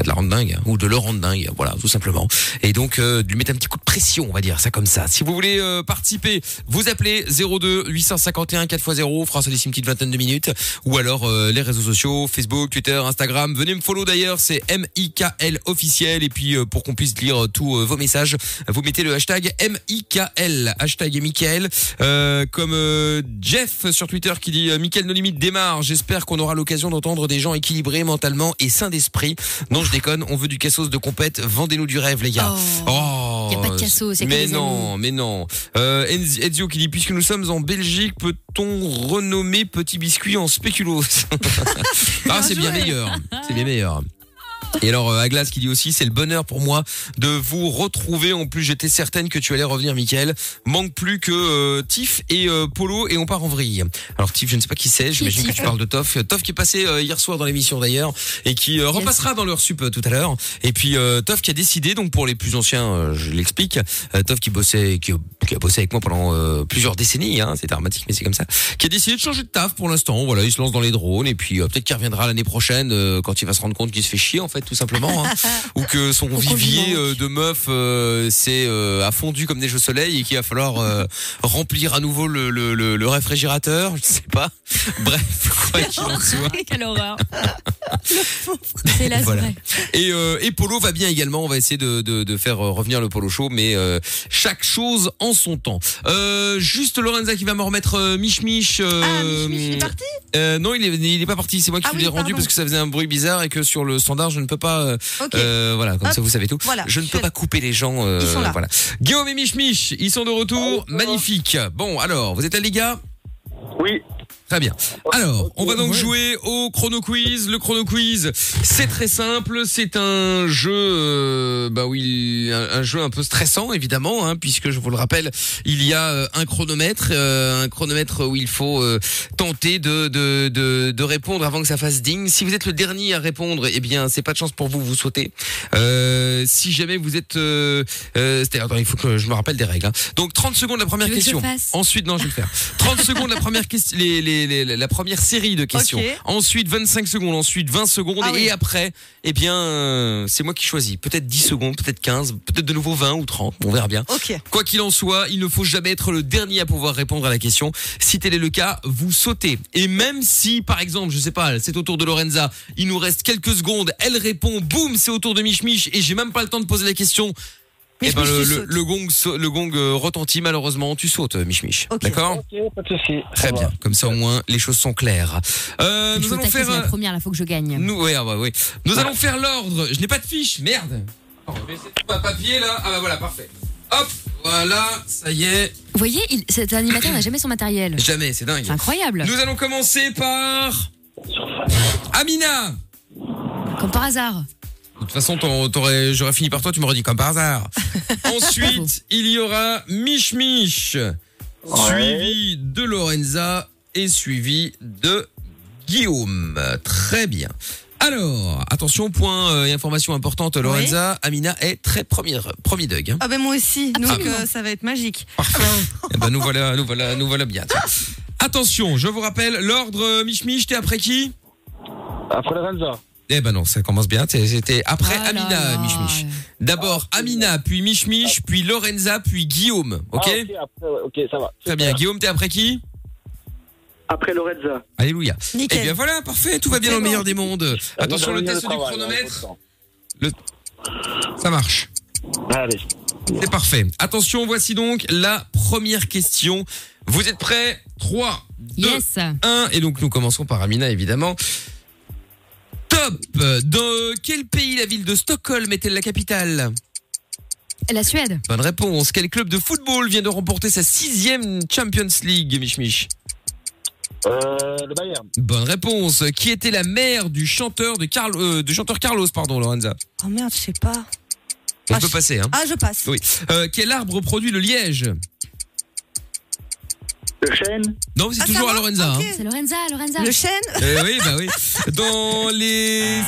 de la rendre dingue hein, ou de le rendre dingue, voilà, tout simplement. Et donc, euh, lui mettre un petit coup de pression, on va dire ça comme ça. Si vous voulez euh, participer, vous appelez 02 851 4x0, on fera une petite vingtaine de minutes. Ou alors euh, les réseaux sociaux, Facebook, Twitter, Instagram. Venez me follow d'ailleurs, c'est M-I-K-L officiel. Et puis, euh, pour qu'on puisse lire tous vos messages, vous mettez le hashtag M-I-K-L, hashtag. Euh, comme Jeff sur Twitter qui dit euh, Mickaël No Limite démarre. J'espère qu'on aura l'occasion d'entendre des gens équilibrés mentalement et sains d'esprit. Je déconne, on veut du cassos de compète. Vendez-nous du rêve, les gars. Oh. Y a pas de cassos, c'est que Mais des non, mais non. Euh, Ezio qui dit puisque nous sommes en Belgique, peut-on renommer Petit Biscuit en spéculoos? <laughs> Ah, c'est bien meilleur. C'est bien meilleur. Et alors euh, Aglas qui dit aussi c'est le bonheur pour moi de vous retrouver. En plus j'étais certaine que tu allais revenir, Mickaël. Manque plus que euh, Tiff et euh, Polo et on part en vrille. Alors Tiff, je ne sais pas qui c'est. J'imagine que tu parles de Toff. Toff qui est passé euh, hier soir dans l'émission d'ailleurs et qui euh, repassera dans leur sup euh, tout à l'heure. Et puis euh, Toff qui a décidé donc pour les plus anciens, euh, je l'explique. Euh, Toff qui bossait, qui, qui a bossé avec moi pendant euh, plusieurs décennies. Hein, c'est dramatique mais c'est comme ça. Qui a décidé de changer de taf pour l'instant. Voilà, il se lance dans les drones et puis euh, peut-être qu'il reviendra l'année prochaine euh, quand il va se rendre compte qu'il se fait chier en fait tout simplement. hein. <laughs> ou que son vivier euh, de meufs euh, c'est euh, a fondu comme des jeux soleil et qu'il va falloir euh, remplir à nouveau le, le, le, le réfrigérateur. Je sais pas. <laughs> Bref, quoi qu'il en soit. Quelle horreur. <laughs> C'est là, Voilà. Et, euh, et Polo va bien également. On va essayer de, de, de faire revenir le Polo Show, mais euh, chaque chose en son temps. Euh, juste Lorenza qui va me remettre euh, Mich Mich. Ah, Mich Mich, est parti euh, Non, il est, il est pas parti. C'est moi qui Ah l'ai oui, rendu pardon. parce que ça faisait un bruit bizarre et que sur le standard, je ne peux pas. euh, euh, voilà, comme Hop. ça vous savez tout. Voilà. Je ne peux Je- pas couper les gens. euh, Ils sont là. Voilà. Guillaume et Mich Mich, ils sont de retour. Magnifique. Bon, alors, vous êtes là les gars Oui. Très bien. Alors, on va donc jouer au chrono quiz. Le chrono quiz, c'est très simple. C'est un jeu, euh, bah oui, un, un jeu un peu stressant évidemment, hein, puisque je vous le rappelle, il y a euh, un chronomètre, euh, un chronomètre où il faut tenter de, de de de répondre avant que ça fasse ding. Si vous êtes le dernier à répondre, eh bien, c'est pas de chance pour vous, vous sautez. Si jamais vous êtes, attends, il faut que je me rappelle des règles. hein. Donc 30 secondes la première question. Ensuite, non, je vais le faire. 30 secondes la première question, les, les, les- la première série de questions. Ensuite 25 secondes, ensuite 20 secondes Ah et oui. après, eh bien, euh, c'est moi qui choisis. Peut-être 10 secondes, peut-être 15, peut-être de nouveau 20 ou 30, on verra bien. Quoi qu'il en soit, il ne faut jamais être le dernier à pouvoir répondre à la question. Si tel est le cas, vous sautez. Et même si, par exemple, je sais pas, c'est au tour de Lorenza, il nous reste quelques secondes, elle répond, boum, c'est au tour de Mich Mich, et j'ai même pas le temps de poser la question. Mich eh ben, Mich, le, gong, le gong euh, retentit malheureusement, tu sautes, Mich Mich. D'accord Ok, pas de souci. Très Ça va. bien, comme ça au moins les choses sont claires. Euh, nous allons faire la première, là, faut que je gagne. nous, ouais, ah bah, oui. Nous allons faire l'ordre. Je n'ai pas de fiche, merde. Un papier là. Ah bah voilà, parfait. Hop, voilà, ça y est. Vous voyez, il- cet animateur n'a jamais son matériel. Jamais, c'est dingue. C'est incroyable. Nous allons commencer par Amina. Comme par hasard. De toute façon, j'aurais fini par toi, tu m'aurais dit comme par hasard. <laughs> Ensuite, il y aura Mich Mich, suivi de Lorenza et suivi de Guillaume. Très bien. Alors, attention, point euh, et information importante, Lorenza, Amina est très première, premier Doug. hein. Ah ben moi aussi, donc Absolument. euh, ça va être magique. Parfait. Eh ben, nous voilà, nous voilà, nous voilà bien. Attention, je vous rappelle, l'ordre euh, Mich Mich, t'es après qui? Après Lorenza. Eh ben non, ça commence bien. C'était après là Amina. Mich Mich. D'abord Amina, puis Mich Mich, puis Lorenza, puis Guillaume. Ok, Ah, ok, après, ok, ça va. Très bien. Guillaume, t'es après qui Après Lorenza. Alléluia. Nickel. Eh bien voilà, parfait, tout va bien dans le bon. meilleur des mondes. Attention, le test du travail, hein, chronomètre, faut ça marche. le. Allez. C'est parfait. Attention, voici donc la première question. Vous êtes prêts? 3, 2, Yes. 1. Et donc nous commençons par Amina, évidemment. Top Dans quel pays la ville de Stockholm est-elle la capitale La Suède. Bonne réponse. Quel club de football vient de remporter sa sixième Champions League, Mich Mich Euh, le Bayern. Bonne réponse. Qui était la mère du chanteur de, Carl, euh, du chanteur Carlos, pardon, Lorenza Oh merde, je sais pas. On Ah, peut je- passer, hein Ah, je passe. Oui. Euh, quel arbre produit le liège? Le chêne. Non, c'est Ah, ça toujours à va Lorenza. Hein. C'est Lorenza, Lorenza. Le chêne Euh, oui, bah oui. Dans les...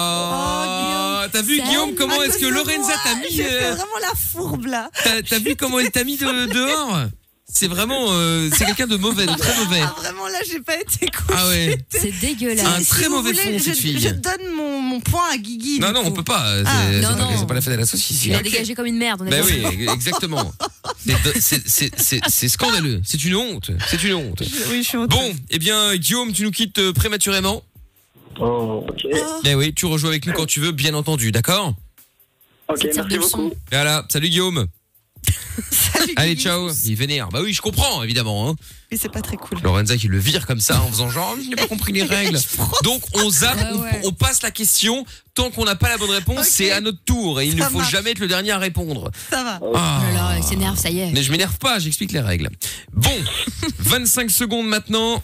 Ah, T'as vu. Guillaume, comment est-ce que Lorenza t'a mis... J'ai fait euh, vraiment la fourbe là. T'as t'as vu comment elle t'a mis de- dehors? C'est vraiment... euh, c'est quelqu'un de mauvais, de très mauvais. Ah vraiment là, j'ai pas été cool. Ah ouais. C'est dégueulasse. Un très mauvais fond, je, cette fille. Je donne mon, mon point à Guigui. Non, non, on coup. peut pas. C'est Ah, c'est non, pas, non. c'est pas la fête de la saucisse. Il a dégagé comme une merde. On est Ben d'accord. oui, exactement. C'est- c'est- C'est c'est- c'est scandaleux. C'est une honte. C'est une honte. Je- Oui, je suis. Bon, eh bien, Guillaume, tu nous quittes euh, prématurément. Oh. Ok. Eh oui, tu rejoues avec nous quand tu veux, bien entendu, d'accord? Ok, merci beaucoup. Voilà, salut Guillaume. <laughs> salut, Allez, ciao. Il vénère. Bah oui, je comprends, évidemment. Hein. Mais c'est pas très cool. Lorenza qui le vire comme ça en faisant genre, je n'ai pas compris les <laughs> règles. Donc on zappe, Ouais, on- ouais. on, passe la question. Tant qu'on n'a pas la bonne réponse, c'est à notre tour. Et il ne faut marche. jamais être le dernier à répondre. Ça va. Oh Ah. là là, il s'énerve, ça y est. Mais je m'énerve pas, j'explique les règles. Bon, <laughs> 25 secondes maintenant.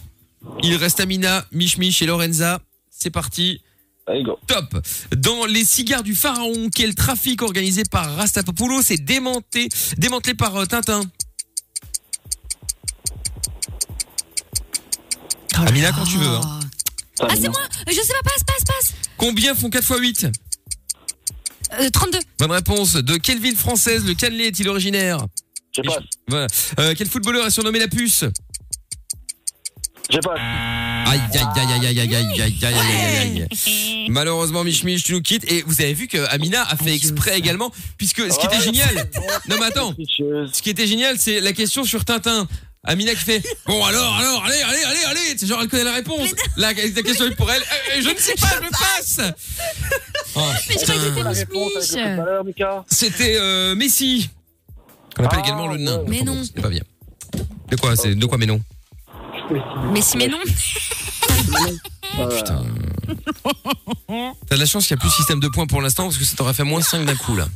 Il reste Amina, Mich Mich et Lorenza. C'est parti. Allez, go. Top. Dans les cigares du pharaon, quel trafic organisé par Rastapopoulos est démantelé, démantelé par euh, Tintin? Amina, quand tu veux. hein. Ah, c'est moi Je sais pas, passe, passe, passe Combien font 4 x 8 Euh, 32 Bonne réponse. De quelle ville française le cannelé est-il originaire? Je passe. Voilà. Euh, quel footballeur a surnommé la puce? Je passe. Aïe, aïe, aïe, aïe, aïe, aïe, aïe, aïe, aïe, aïe, aïe. Malheureusement, Mich Mich, tu nous quittes. Et vous avez vu que Amina a fait exprès également, puisque ce qui était génial. Non, mais attends. Ce qui était génial, c'est la question sur Tintin. Amina qui fait Bon alors, alors, allez, allez, allez, allez C'est genre elle connaît la réponse. La, la question est pour elle. Euh, je ne sais pas, je passe Oh, Mais je crois que c'était euh, Messi. On appelle Ah, également le nain. Mais non. C'est pas bien. De quoi c'est De quoi mais non Mais si, mais non. <laughs> Putain. <laughs> T'as de la chance qu'il n'y a plus de système de points pour l'instant parce que ça t'aurait fait moins 5 d'un coup là. <laughs>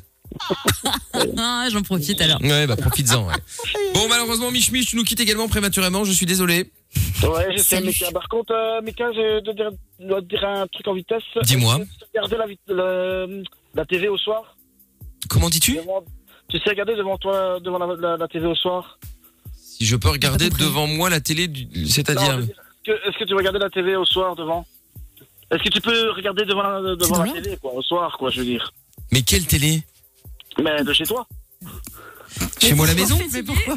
Ah, J'en profite alors. Ouais, bah profites-en. Ouais. Bon, malheureusement, Mich Mich, tu nous quittes également prématurément. Je suis désolé. Ouais, je sais, Salut. Mika. Par contre, euh, Mika, je dois dire, dois te dire un truc en vitesse. Dis-moi. Tu sais regarder la, vit- la TV au soir? Comment dis-tu? Devant, Tu sais regarder devant toi, devant la, la- la TV au soir? Si je peux regarder devant moi la télé, du- c'est-à-dire. Est-ce que, est-ce que tu regardes la TV au soir devant? Est-ce que tu peux regarder devant la, devant télé, quoi, au soir, quoi, je veux dire? Mais quelle télé? Mais de chez toi. Chez moi à la maison? Mais pourquoi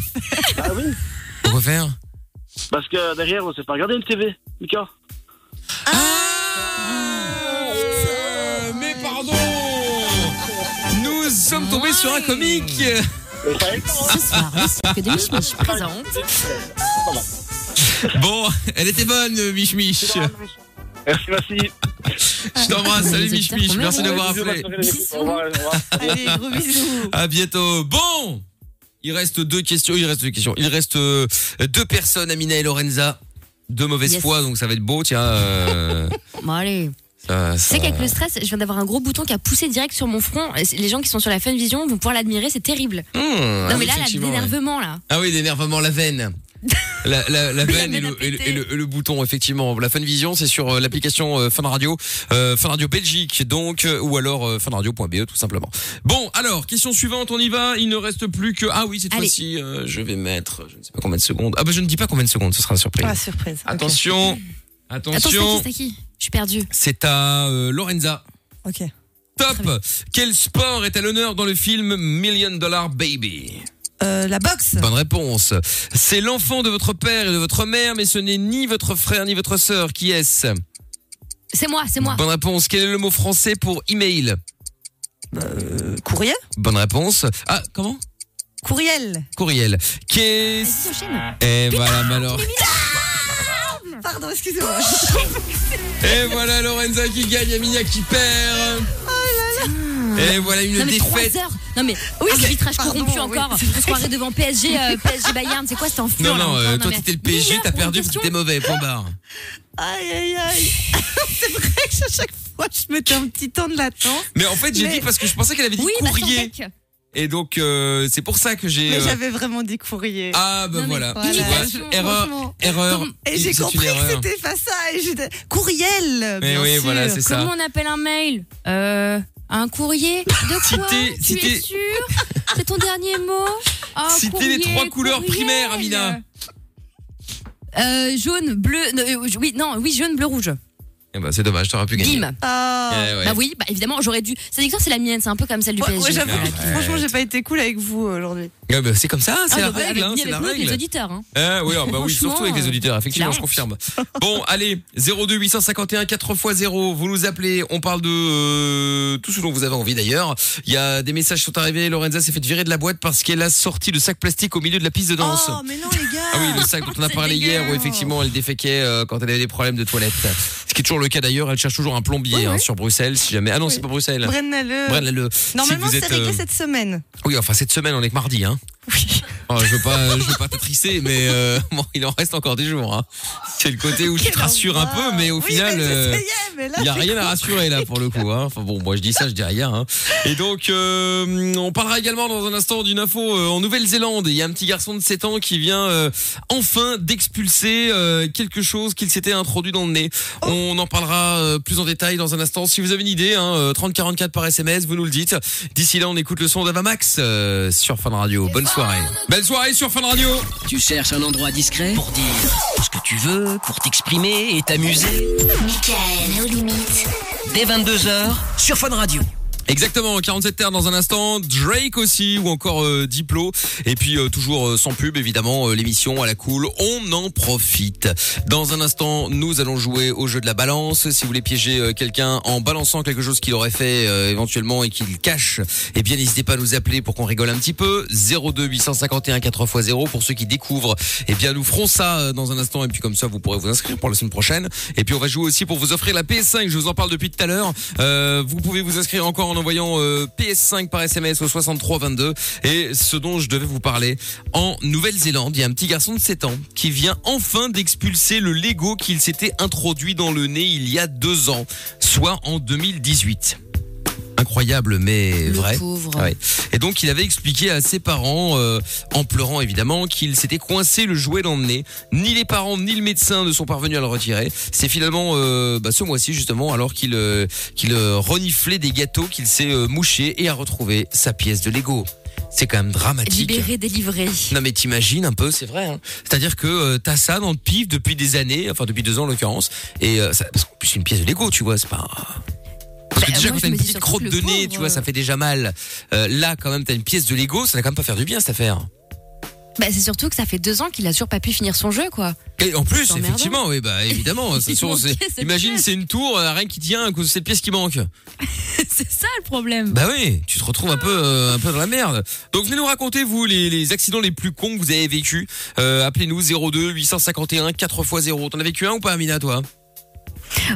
Ah oui. Pourquoi faire? Parce que derrière, on sait pas regarder une TV, Mika. Ah, Mais pardon. Nous sommes tombés sur un comique Mais ça aide pas. Ce soir, le que de Mich Mich présente. Bon, elle était bonne, Mich Mich. Merci, merci. Je t'embrasse, salut Mich Mich, merci d'avoir appelé. Allez, gros bisous. À bientôt. Bon Il reste deux questions, il reste deux questions. Il reste euh, deux personnes, Amina et Lorenza. De mauvaise Yes. foi, donc ça va être beau, tiens. euh, Bon, allez. Ça, Tu ça- sais qu'avec le stress, je viens d'avoir un gros bouton qui a poussé direct sur mon front. Les gens qui sont sur la Fun Vision vont pouvoir l'admirer, c'est terrible. Mmh, non, ah mais oui, là, ouais. l'énervement, là. Ah oui, l'énervement, la veine. <laughs> La, la, la Oui, veine et le, a et, le, pété. et le- et le bouton, effectivement. La Funvision, c'est sur euh, l'application euh, Fun Radio, euh, Fun Radio Belgique, donc, euh, ou alors euh, funradio.be, tout simplement. Bon, alors, question suivante, on y va. Il ne reste plus que... Ah oui, cette fois-ci, euh, je vais mettre, je ne sais pas combien de secondes. Ah bah, je ne dis pas combien de secondes, ce sera la surprise. Ah, surprise. ok. <laughs> Attention, Attends, c'est à qui, attention, c'est à qui? Je suis perdue. c'est à euh, Lorenza. Ok. Top Quel sport est à l'honneur dans le film Million Dollar Baby? Euh, la boxe. Bonne réponse. C'est l'enfant de votre père et de votre mère, mais ce n'est ni votre frère ni votre sœur. Qui est-ce? C'est moi, c'est moi. Bonne réponse. Quel est le mot français pour email? Euh, courrier. Bonne réponse. Ah, comment? Courriel. Courriel. Qu'est-ce... Vas-y, enchaîne. Et voilà, malheur. Pardon, excusez-moi. <laughs> Et voilà Lorenza qui gagne, Aminia qui perd. Et voilà une Non mais 3 défaite. heures. Non mais Oui, arbitrage pardon, corrompu oui, encore. On se croirait devant PSG, euh, PSG Bayern. C'est quoi cette enflure Non, non, euh, toi mais- t'étais le PSG, t'as perdu parce que t'es mauvais, point barre. Aïe, aïe, aïe. <laughs> c'est vrai que à chaque fois, je mettais un petit temps de latence. Mais en fait j'ai Mais- dit parce que je pensais qu'elle avait dit Oui, bah, courrier. Et donc euh, c'est pour ça que j'ai... Mais euh, j'avais vraiment dit courrier. Ah bah Non, mais voilà, voilà, tu vois, erreur, erreur. Et j'ai compris que c'était pas ça. Et courriel. Mais bien oui, sûr. voilà, c'est ça. Comment on appelle un mail Euh, un courrier De Si quoi Tu si es sûr C'est ton dernier mot <laughs> Ah, Citez les trois couleurs courriel. primaires, Amina. Euh, jaune, bleu, non, euh, oui, non, oui, jaune, bleu, rouge. Eh ben, c'est dommage, t'aurais pu gagner. Bim. Ah. Eh ouais. Bah oui, bah évidemment, j'aurais dû. Cette victoire, c'est la mienne, c'est un peu comme celle du Ouais, PSG. ouais, j'avoue, Ouais. franchement, j'ai pas été cool avec vous aujourd'hui. Ouais, bah, c'est comme ça, c'est Ah, la bah, avec, règle, hein, c'est avec la nous, avec les règle. auditeurs. Hein. Ah oui, ah bah oui, Franchement, surtout avec les auditeurs, effectivement, la je confirme. Bon, allez, 02 851 4 x 0, vous nous appelez, on parle de euh, tout ce dont vous avez envie d'ailleurs. Il y a des messages qui sont arrivés, Lorenza s'est fait virer de la boîte parce qu'elle a sorti le sac plastique au milieu de la piste de danse. Oh, mais non, les gars. Ah oui, le sac dont on a parlé dégueu. hier où effectivement elle déféquait euh, quand elle avait des problèmes de toilette. Ce qui est toujours le cas d'ailleurs, elle cherche toujours un plombier Oui, hein, oui. sur Bruxelles si jamais. Ah non, Oui. c'est pas Bruxelles. Le. Normalement, si c'est êtes, réglé euh, cette semaine. Oui, enfin cette semaine on est que mardi hein. Oui. Oh, je veux pas, je veux pas t'attrisser, mais euh, <laughs> bon, il en reste encore des jours. Hein. C'est le côté où tu te Quelle rassures un peu, mais au Oui, final, euh, il y a rien à rassurer là pour le coup. Hein. Enfin bon, moi je dis ça, je dis rien. Hein. Et donc, euh, on parlera également dans un instant d'une info euh, en Nouvelle-Zélande. Il y a un petit garçon de 7 ans qui vient euh, enfin d'expulser euh, quelque chose qu'il s'était introduit dans le nez. Oh. On en parlera euh, plus en détail dans un instant. Si vous avez une idée, hein, euh, 3044 par SMS, vous nous le dites. D'ici là, on écoute le son d'Avamax euh, sur Fun Radio. Bonne soirée. Belle soirée sur Fun Radio. Tu cherches un endroit discret pour dire ce que tu veux, pour t'exprimer et t'amuser. Michael, nos limites. Dès 22h sur Fun Radio. Exactement, 47 terres dans un instant, Drake aussi ou encore euh, Diplo et puis euh, toujours euh, sans pub évidemment euh, l'émission à la cool, on en profite. Dans un instant, nous allons jouer au jeu de la balance. Si vous voulez piéger euh, quelqu'un en balançant quelque chose qu'il aurait fait euh, éventuellement et qu'il cache, eh bien n'hésitez pas à nous appeler pour qu'on rigole un petit peu 02 851 4x0 pour ceux qui découvrent. Eh bien nous ferons ça dans un instant et puis comme ça vous pourrez vous inscrire pour la semaine prochaine et puis on va jouer aussi pour vous offrir la PS5, je vous en parle depuis tout à l'heure. Vous pouvez vous inscrire encore en envoyant euh, PS5 par SMS au 63 22 et ce dont je devais vous parler en Nouvelle-Zélande, il y a un petit garçon de 7 ans qui vient enfin d'expulser le Lego qu'il s'était introduit dans le nez il y a deux ans, soit en 2018. Incroyable mais Le vrai. pauvre. Ouais. Et donc il avait expliqué à ses parents, euh, en pleurant évidemment, qu'il s'était coincé le jouet dans le nez. Ni les parents ni le médecin ne sont parvenus à le retirer. C'est finalement euh, bah, ce mois-ci justement, alors qu'il euh, qu'il reniflait des gâteaux, qu'il s'est mouché et a retrouvé sa pièce de Lego. C'est quand même dramatique. Libéré, délivré. Non mais t'imagines un peu, c'est vrai. Hein. C'est-à-dire que euh, t'as ça dans le pif depuis des années, enfin depuis deux ans en l'occurrence, et euh, ça, parce qu'en plus c'est une pièce de Lego, tu vois, c'est pas. Parce que Bah, déjà quand t'as une petite crotte de nez, tu vois, ça euh, fait déjà mal. Euh, là quand même t'as une pièce de Lego, ça va quand même pas faire du bien cette affaire. Bah, c'est surtout que ça fait deux ans qu'il a toujours pas pu finir son jeu, quoi. Et en plus, effectivement, oui, bah évidemment, <laughs> imagine c'est une tour, euh, rien qui tient à cause de cette pièce qui manque. <laughs> c'est ça le problème. Bah oui, tu te retrouves un peu euh, un peu dans la merde. Donc venez nous raconter vous les, les accidents les plus cons que vous avez vécu. Euh, Appelez-nous 02 851 4x0. T'en as vécu un ou pas Amina toi?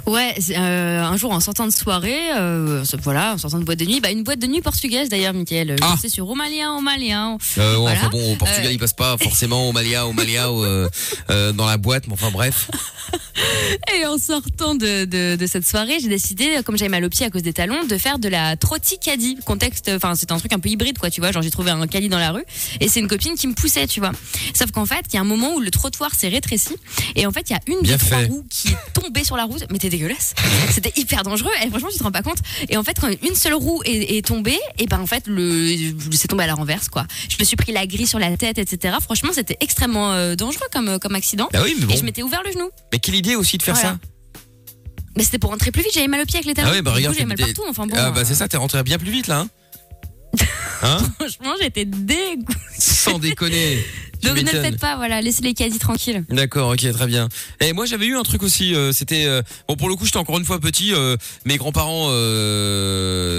Ouais, c'est, euh, un jour en sortant de soirée, euh, voilà, en sortant de boîte de nuit, bah une boîte de nuit portugaise d'ailleurs, Mickaël. Ah. Je sais sur Romalien, Romalien. euh, Voilà. Enfin bon, au Portugal Euh, il passe pas forcément au Malia, au Malia, au, euh, euh, dans la boîte, mais enfin bref. <laughs> Et en sortant de, de, de cette soirée, j'ai décidé, comme j'avais mal au pied à cause des talons, de faire de la trotticadie. Contexte, enfin, c'est un truc un peu hybride, quoi, tu vois. Genre, j'ai trouvé un caddie dans la rue et c'est une copine qui me poussait, tu vois. Sauf qu'en fait, il y a un moment où le trottoir s'est rétréci et en fait, il y a une Bien des trois fait. roues qui est tombée sur la route. Mais t'es dégueulasse. C'était hyper dangereux. Et franchement, tu te rends pas compte. Et en fait, quand une seule roue est, est tombée, et ben en fait, le, c'est tombé à la renverse, quoi. Je me suis pris la grille sur la tête, etc. Franchement, c'était extrêmement euh, dangereux comme, comme accident. Bah oui, mais Et je m'étais ouvert le genou. Mais quelle idée aussi de faire Voilà. ça Mais c'était pour rentrer plus vite, j'avais mal au pied avec les talons. Ah ouais, bah Du coup, regarde, j'avais mal t'es- partout. Enfin bon, Ah bah euh, c'est ça, t'es rentré bien plus vite là. Hein, Hein <laughs> franchement, j'étais dégoûtée. Sans déconner. <laughs> Donc ne le faites pas, voilà, laissez les quasi tranquilles. D'accord, ok, très bien. Et moi j'avais eu un truc aussi, euh, c'était euh, bon pour le coup j'étais encore une fois petit, euh, mes grands-parents euh,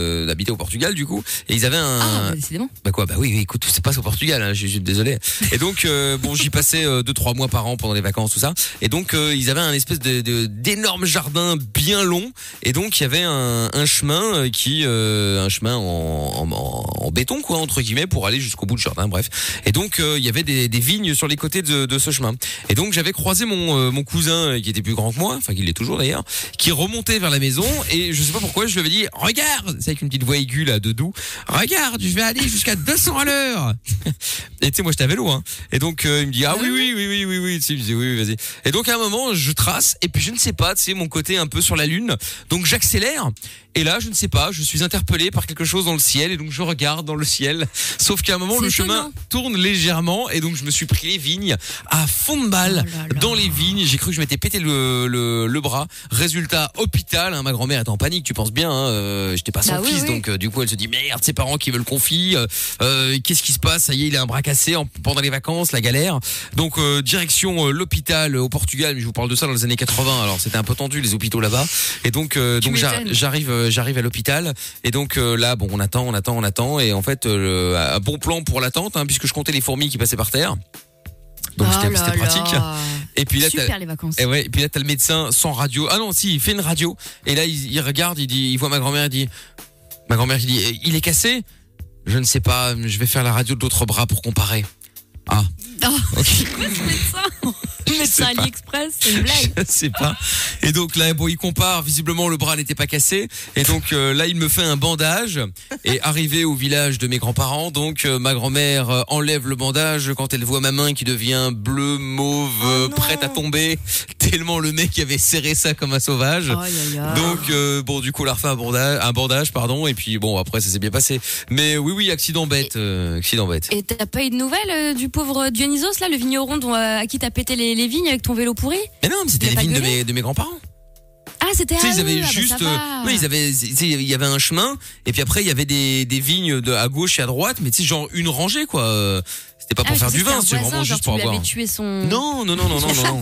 habitaient au Portugal du coup et ils avaient un Ah, bah, décidément. bah quoi bah oui, oui écoute c'est pas au Portugal, hein, je suis désolé. Et donc euh, bon j'y passais euh, deux trois mois par an pendant les vacances tout ça. Et donc euh, ils avaient un espèce de d'énorme jardin bien long. Et donc il y avait un, un chemin euh, qui euh, un chemin en, en, en- béton quoi entre guillemets pour aller jusqu'au bout du jardin bref. Et donc euh, il y avait des, des vignes sur les côtés de, de ce chemin. Et donc j'avais croisé mon euh, mon cousin euh, qui était plus grand que moi enfin qui l'est toujours d'ailleurs qui remontait vers la maison. Et je sais pas pourquoi je lui avais dit regarde! C'est avec une petite voix aiguë là de doux. Regarde je vais aller jusqu'à 200 à l'heure. <laughs> Et tu sais moi j'étais à vélo hein. Et donc euh, il me dit ah oui oui oui oui oui oui. Oui oui, vas-y. Et donc à un moment je trace et puis je ne sais pas tu sais mon côté un peu sur la lune. Donc j'accélère et là je ne sais pas je suis interpellé par quelque chose dans le ciel et donc je regarde dans le ciel. Sauf qu'à un moment le chemin tourne légèrement et donc je me suis pris les vignes à fond de balle Oh là là. dans les vignes. J'ai cru que je m'étais pété le, le, le bras. Résultat hôpital hein, ma grand-mère était en panique tu penses bien hein, euh, j'étais pas son Bah oui, fils oui. donc euh, du coup elle se dit merde ses parents qui veulent qu'on fie euh, euh, qu'est-ce qui se passe? Ça y est il a un bras cassé en- pendant les vacances la galère. Donc euh, direction l'hôpital au Portugal mais je vous parle de ça dans les années 80 alors c'était un peu tendu les hôpitaux là-bas. Et donc donc j'arrive j'arrive à l'hôpital et donc euh, là bon on attend on attend on attend et en fait euh, un bon plan pour l'attente hein, puisque je comptais les fourmis qui passaient par terre donc Oh c'était pratique là. et puis là Super les vacances. et ouais, et puis là t'as le médecin sans radio. Ah non, si, il fait une radio. Et là il, il regarde, il dit, il voit ma grand-mère, il dit, ma grand-mère, il dit, Eh, il est cassé? Je ne sais pas, je vais faire la radio de l'autre bras pour comparer. Ah, Oh, ok. c'est quoi ce médecin Médecin. AliExpress, c'est une blague. Je sais pas. Et donc là, bon, il compare. Visiblement, le bras n'était pas cassé. Et donc euh, là, il me fait un bandage. Et arrivé au village de mes grands-parents, donc euh, ma grand-mère euh, enlève le bandage quand elle voit ma main qui devient bleue, mauve, non. prête à tomber. <laughs> Tellement le mec avait serré ça comme un sauvage. Donc bon du coup on a refait un bandage, un bandage pardon et puis bon après ça s'est bien passé. Mais oui oui accident bête, accident bête. Et t'as pas eu de nouvelles du pauvre Dionysos, là, le vigneron dont, euh, à qui t'as pété les, les vignes avec ton vélo pourri Mais non mais c'était les vignes de mes de mes grands-parents. Ah c'était Tu sais, à ils avaient ah juste, euh, ils avaient, tu sais, il y avait un chemin, et puis après il y avait des, des vignes de, à gauche et à droite, mais tu sais, genre une rangée quoi. C'était pas Ah, pour je faire du vin, c'est vraiment juste pour avoir. Non, non, non, non, non, non, <laughs> non.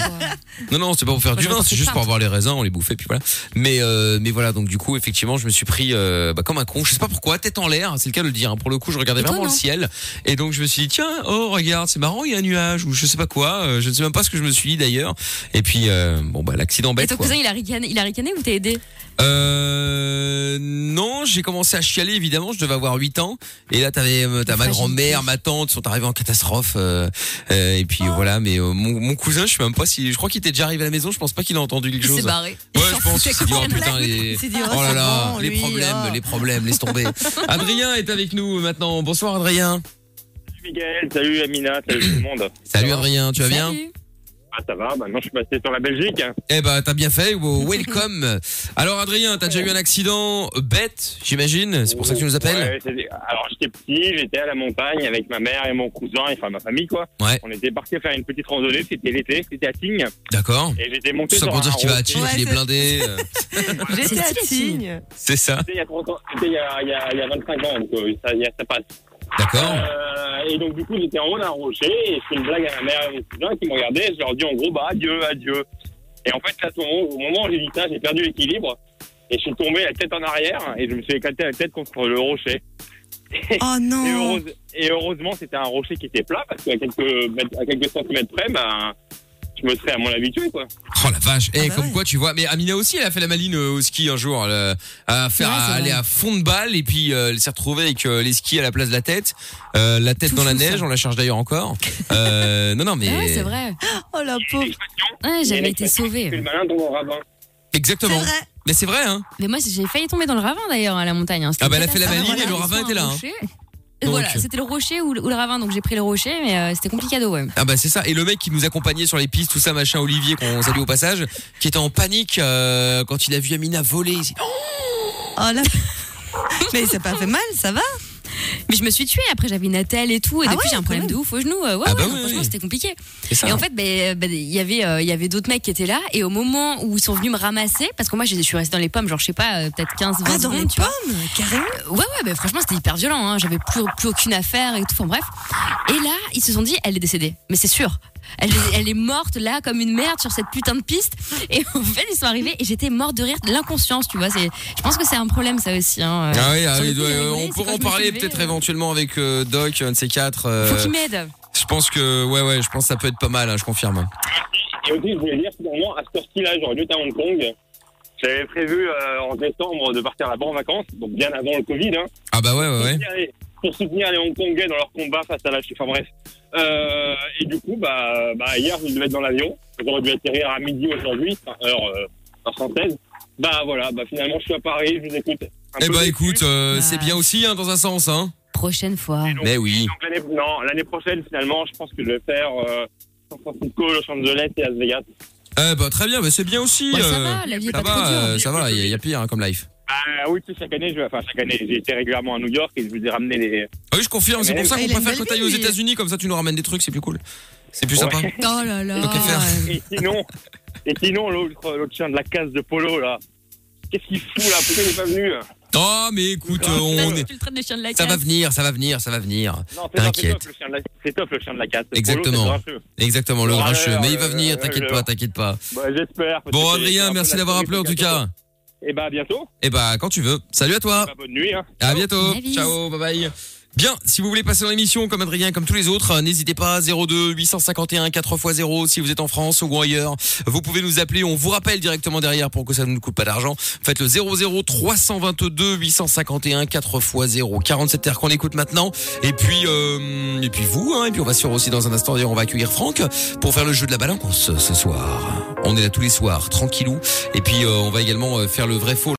Non, non, c'est pas pour faire du vin, c'est juste pour avoir les raisins, on les bouffait, puis voilà. Mais, euh, mais voilà, donc du coup, effectivement, je me suis pris euh, bah, comme un con. Je sais pas pourquoi, tête en l'air, c'est le cas de le dire. hein. Pour le coup, je regardais vraiment le ciel, et donc je me suis dit tiens, oh regarde, c'est marrant, il y a un nuage ou je sais pas quoi. euh, je ne sais même pas ce que je me suis dit d'ailleurs. Et puis euh, bon bah l'accident Et bête. ton quoi. cousin, il a ricané, il a ricané ou t'as aidé Euh, non, j'ai commencé à chialer évidemment, je devais avoir 8 ans et là t'avais t'as ma grand-mère, ma tante sont arrivés en catastrophe euh, euh, et puis Oh. voilà mais euh, mon, mon cousin, je sais même pas si je crois qu'il était déjà arrivé à la maison, je pense pas qu'il a entendu quelque Il s'est chose. barré. Ouais, Il <laughs> je pense qu'il s'est dit oh putain les oh, Oh là c'est là, bon, les lui, problèmes, oh. les problèmes, laisse tomber. <laughs> Adrien est avec nous maintenant. Bonsoir Adrien. Salut Miguel, salut Amina, salut tout le monde. Salut Adrien, tu vas bien Salut. Ah, ça va, maintenant je suis passé sur la Belgique. Eh ben t'as bien fait, welcome. <laughs> Alors Adrien, t'as déjà eu un accident bête, j'imagine, c'est pour ça que tu nous appelles? Ouais, alors j'étais petit, j'étais à la montagne avec ma mère et mon cousin, enfin ma famille quoi. Ouais. On était partis faire une petite randonnée, c'était l'été, c'était à Tignes. D'accord. Et j'étais monté Tout ça sur pour un dire qu'il va à. Tignes, Ouais, qu'il est blindé. euh, <laughs> J'étais à Tignes. C'est ça. C'était il y a 30 ans, c'était il y a, il y a, il y a 25 ans, donc euh, ça, il y a- ça passe. D'accord. Euh, et donc du coup j'étais en haut d'un rocher et je fais une blague à ma mère et mon cousin qui me regardaient et je leur dis en gros bah adieu, adieu. Et en fait là au moment- où j'ai dit ça j'ai perdu l'équilibre et je suis tombé la tête en arrière et je me suis éclaté la tête contre le rocher. <laughs> Oh Et, non. heureuse- et heureusement c'était un rocher qui était plat parce qu'à quelques, à quelques centimètres près ben, je me serais à mon habitué quoi. Oh la vache. Eh, Ah bah comme ouais. quoi, tu vois. Mais Amina aussi, elle a fait la maline euh, au ski un jour. Elle a- à faire, Ouais, c'est à aller à fond de balle et puis euh, elle s'est retrouvée avec euh, les skis à la place de la tête, euh, la tête Tout dans la ça. neige. On la charge d'ailleurs encore. Euh, non, non, mais Ah ouais, c'est vrai. Oh la pauvre. Ouais, j'avais été sauvée. C'est le malin dans mon ravin. C'est exactement. vrai. Mais c'est vrai, hein. Mais moi, j'ai failli tomber dans le ravin d'ailleurs à la montagne. hein. Ah bah, elle a fait la maline et le ravin était là, hein. Donc. Voilà, c'était le rocher ou le, ou le ravin, donc j'ai pris le rocher, mais euh, c'était compliqué ouais. Ah bah c'est ça. Et le mec qui nous accompagnait sur les pistes, tout ça, machin, Olivier, qu'on salue au passage, qui était en panique euh, quand il a vu Amina voler. Il s'est dit, Oh, Oh là. <laughs> Mais ça pas fait mal, ça va Mais je me suis tuée, après j'avais une attelle et tout, et Ah depuis ouais, j'ai un problème même. de ouf au genou. euh, Ouais, Ah ouais, bah non, oui, franchement oui. c'était compliqué. ça. Et en fait, ben, ben, il y avait, euh, il y avait d'autres mecs qui étaient là, et au moment où ils sont venus me ramasser, parce que moi je suis restée dans les pommes, genre je sais pas, euh, peut-être 15, 20 Ah, dans secondes, une tu vois. pomme, carrément? Ouais, ouais, ben, franchement, c'était hyper violent. Hein. J'avais plus, plus aucune affaire et tout. Enfin, bref. Et là, ils se sont dit, elle est décédée. Mais c'est sûr. Elle est, elle est morte là comme une merde sur cette putain de piste. Et en fait, ils sont arrivés et j'étais morte de rire. de L'inconscience, tu vois. C'est, je pense que c'est un problème, ça aussi. Hein. Ah oui, ah oui, coup, ouais, on pourra en parler peut-être euh, éventuellement avec euh, Doc, un de ces quatre. euh, Faut qu'il m'aide. je pense que, ouais, ouais, je pense que ça peut être pas mal, hein, je confirme. Et aussi, je voulais dire, finalement, à cette heure-ci-là, j'aurais dû être à Hong Kong. J'avais prévu euh, en décembre de partir là-bas en vacances, donc bien avant le Covid, hein, Ah bah ouais, ouais, pour, ouais. soutenir les, pour soutenir les Hongkongais dans leur combat face à la Chine. Enfin bref. Euh, et du coup, bah, bah, hier, je devais être dans l'avion. J'aurais dû atterrir à midi aujourd'hui, enfin, heure, euh, heure française. Bah voilà, bah finalement, je suis à Paris, je vous écoute. Un Eh peu bah déçu. écoute, euh, c'est bien aussi, hein, dans un sens, hein. Prochaine fois. Mais oui. Donc, l'année- non, l'année prochaine, finalement, je pense que je vais faire euh, San Francisco, Los Angeles et Las Vegas. Eh bah très bien, bah, c'est bien aussi. Ça euh, va, la vie est ça pas trop va, dure. euh, ça va, il y, a- il y a pire hein, comme life. Ah oui, tu sais, chaque année, je vais, enfin chaque année, j'ai été régulièrement à New York et je vous ai ramené les. Ah oui, je confirme, c'est pour ça qu'on préfère quand t'ailles aux. États-Unis, comme ça tu nous ramènes des trucs, c'est plus cool. C'est plus Ouais. sympa. Oh là là. Tant qu'à faire. Et sinon, et sinon l'autre, l'autre chien de la case de Polo là, qu'est-ce qu'il fout là? Pourquoi il est pas venu? Oh, mais écoute, on est... Ça va casse. venir, ça va venir, ça va venir. Non, c'est top, c'est T'inquiète. top, le chien de la- c'est top le chien de la case. Polo, Exactement. Exactement, le Ouais, grincheux. Mais il va venir, t'inquiète pas, t'inquiète pas. Bah, j'espère. parce Bon, Adrien, merci d'avoir appelé en tout cas. Et bah à bientôt. Et bah, quand tu veux. Salut à toi. Bah, bonne nuit. Hein. À bientôt. Ciao, bye bye. Bien, si vous voulez passer dans l'émission comme Adrien, comme tous les autres, euh, n'hésitez pas 02 851 4x0 si vous êtes en France ou ailleurs. Vous pouvez nous appeler, on vous rappelle directement derrière pour que ça ne nous coûte pas d'argent. Faites le 00 322 851 4x0 47 terres qu'on écoute maintenant. Et puis euh, et puis vous, hein, et puis on va sur aussi dans un instant d'ailleurs on va accueillir Franck pour faire le jeu de la balance ce soir. On est là tous les soirs, tranquillou. Et puis euh, on va également euh, faire le vrai faux.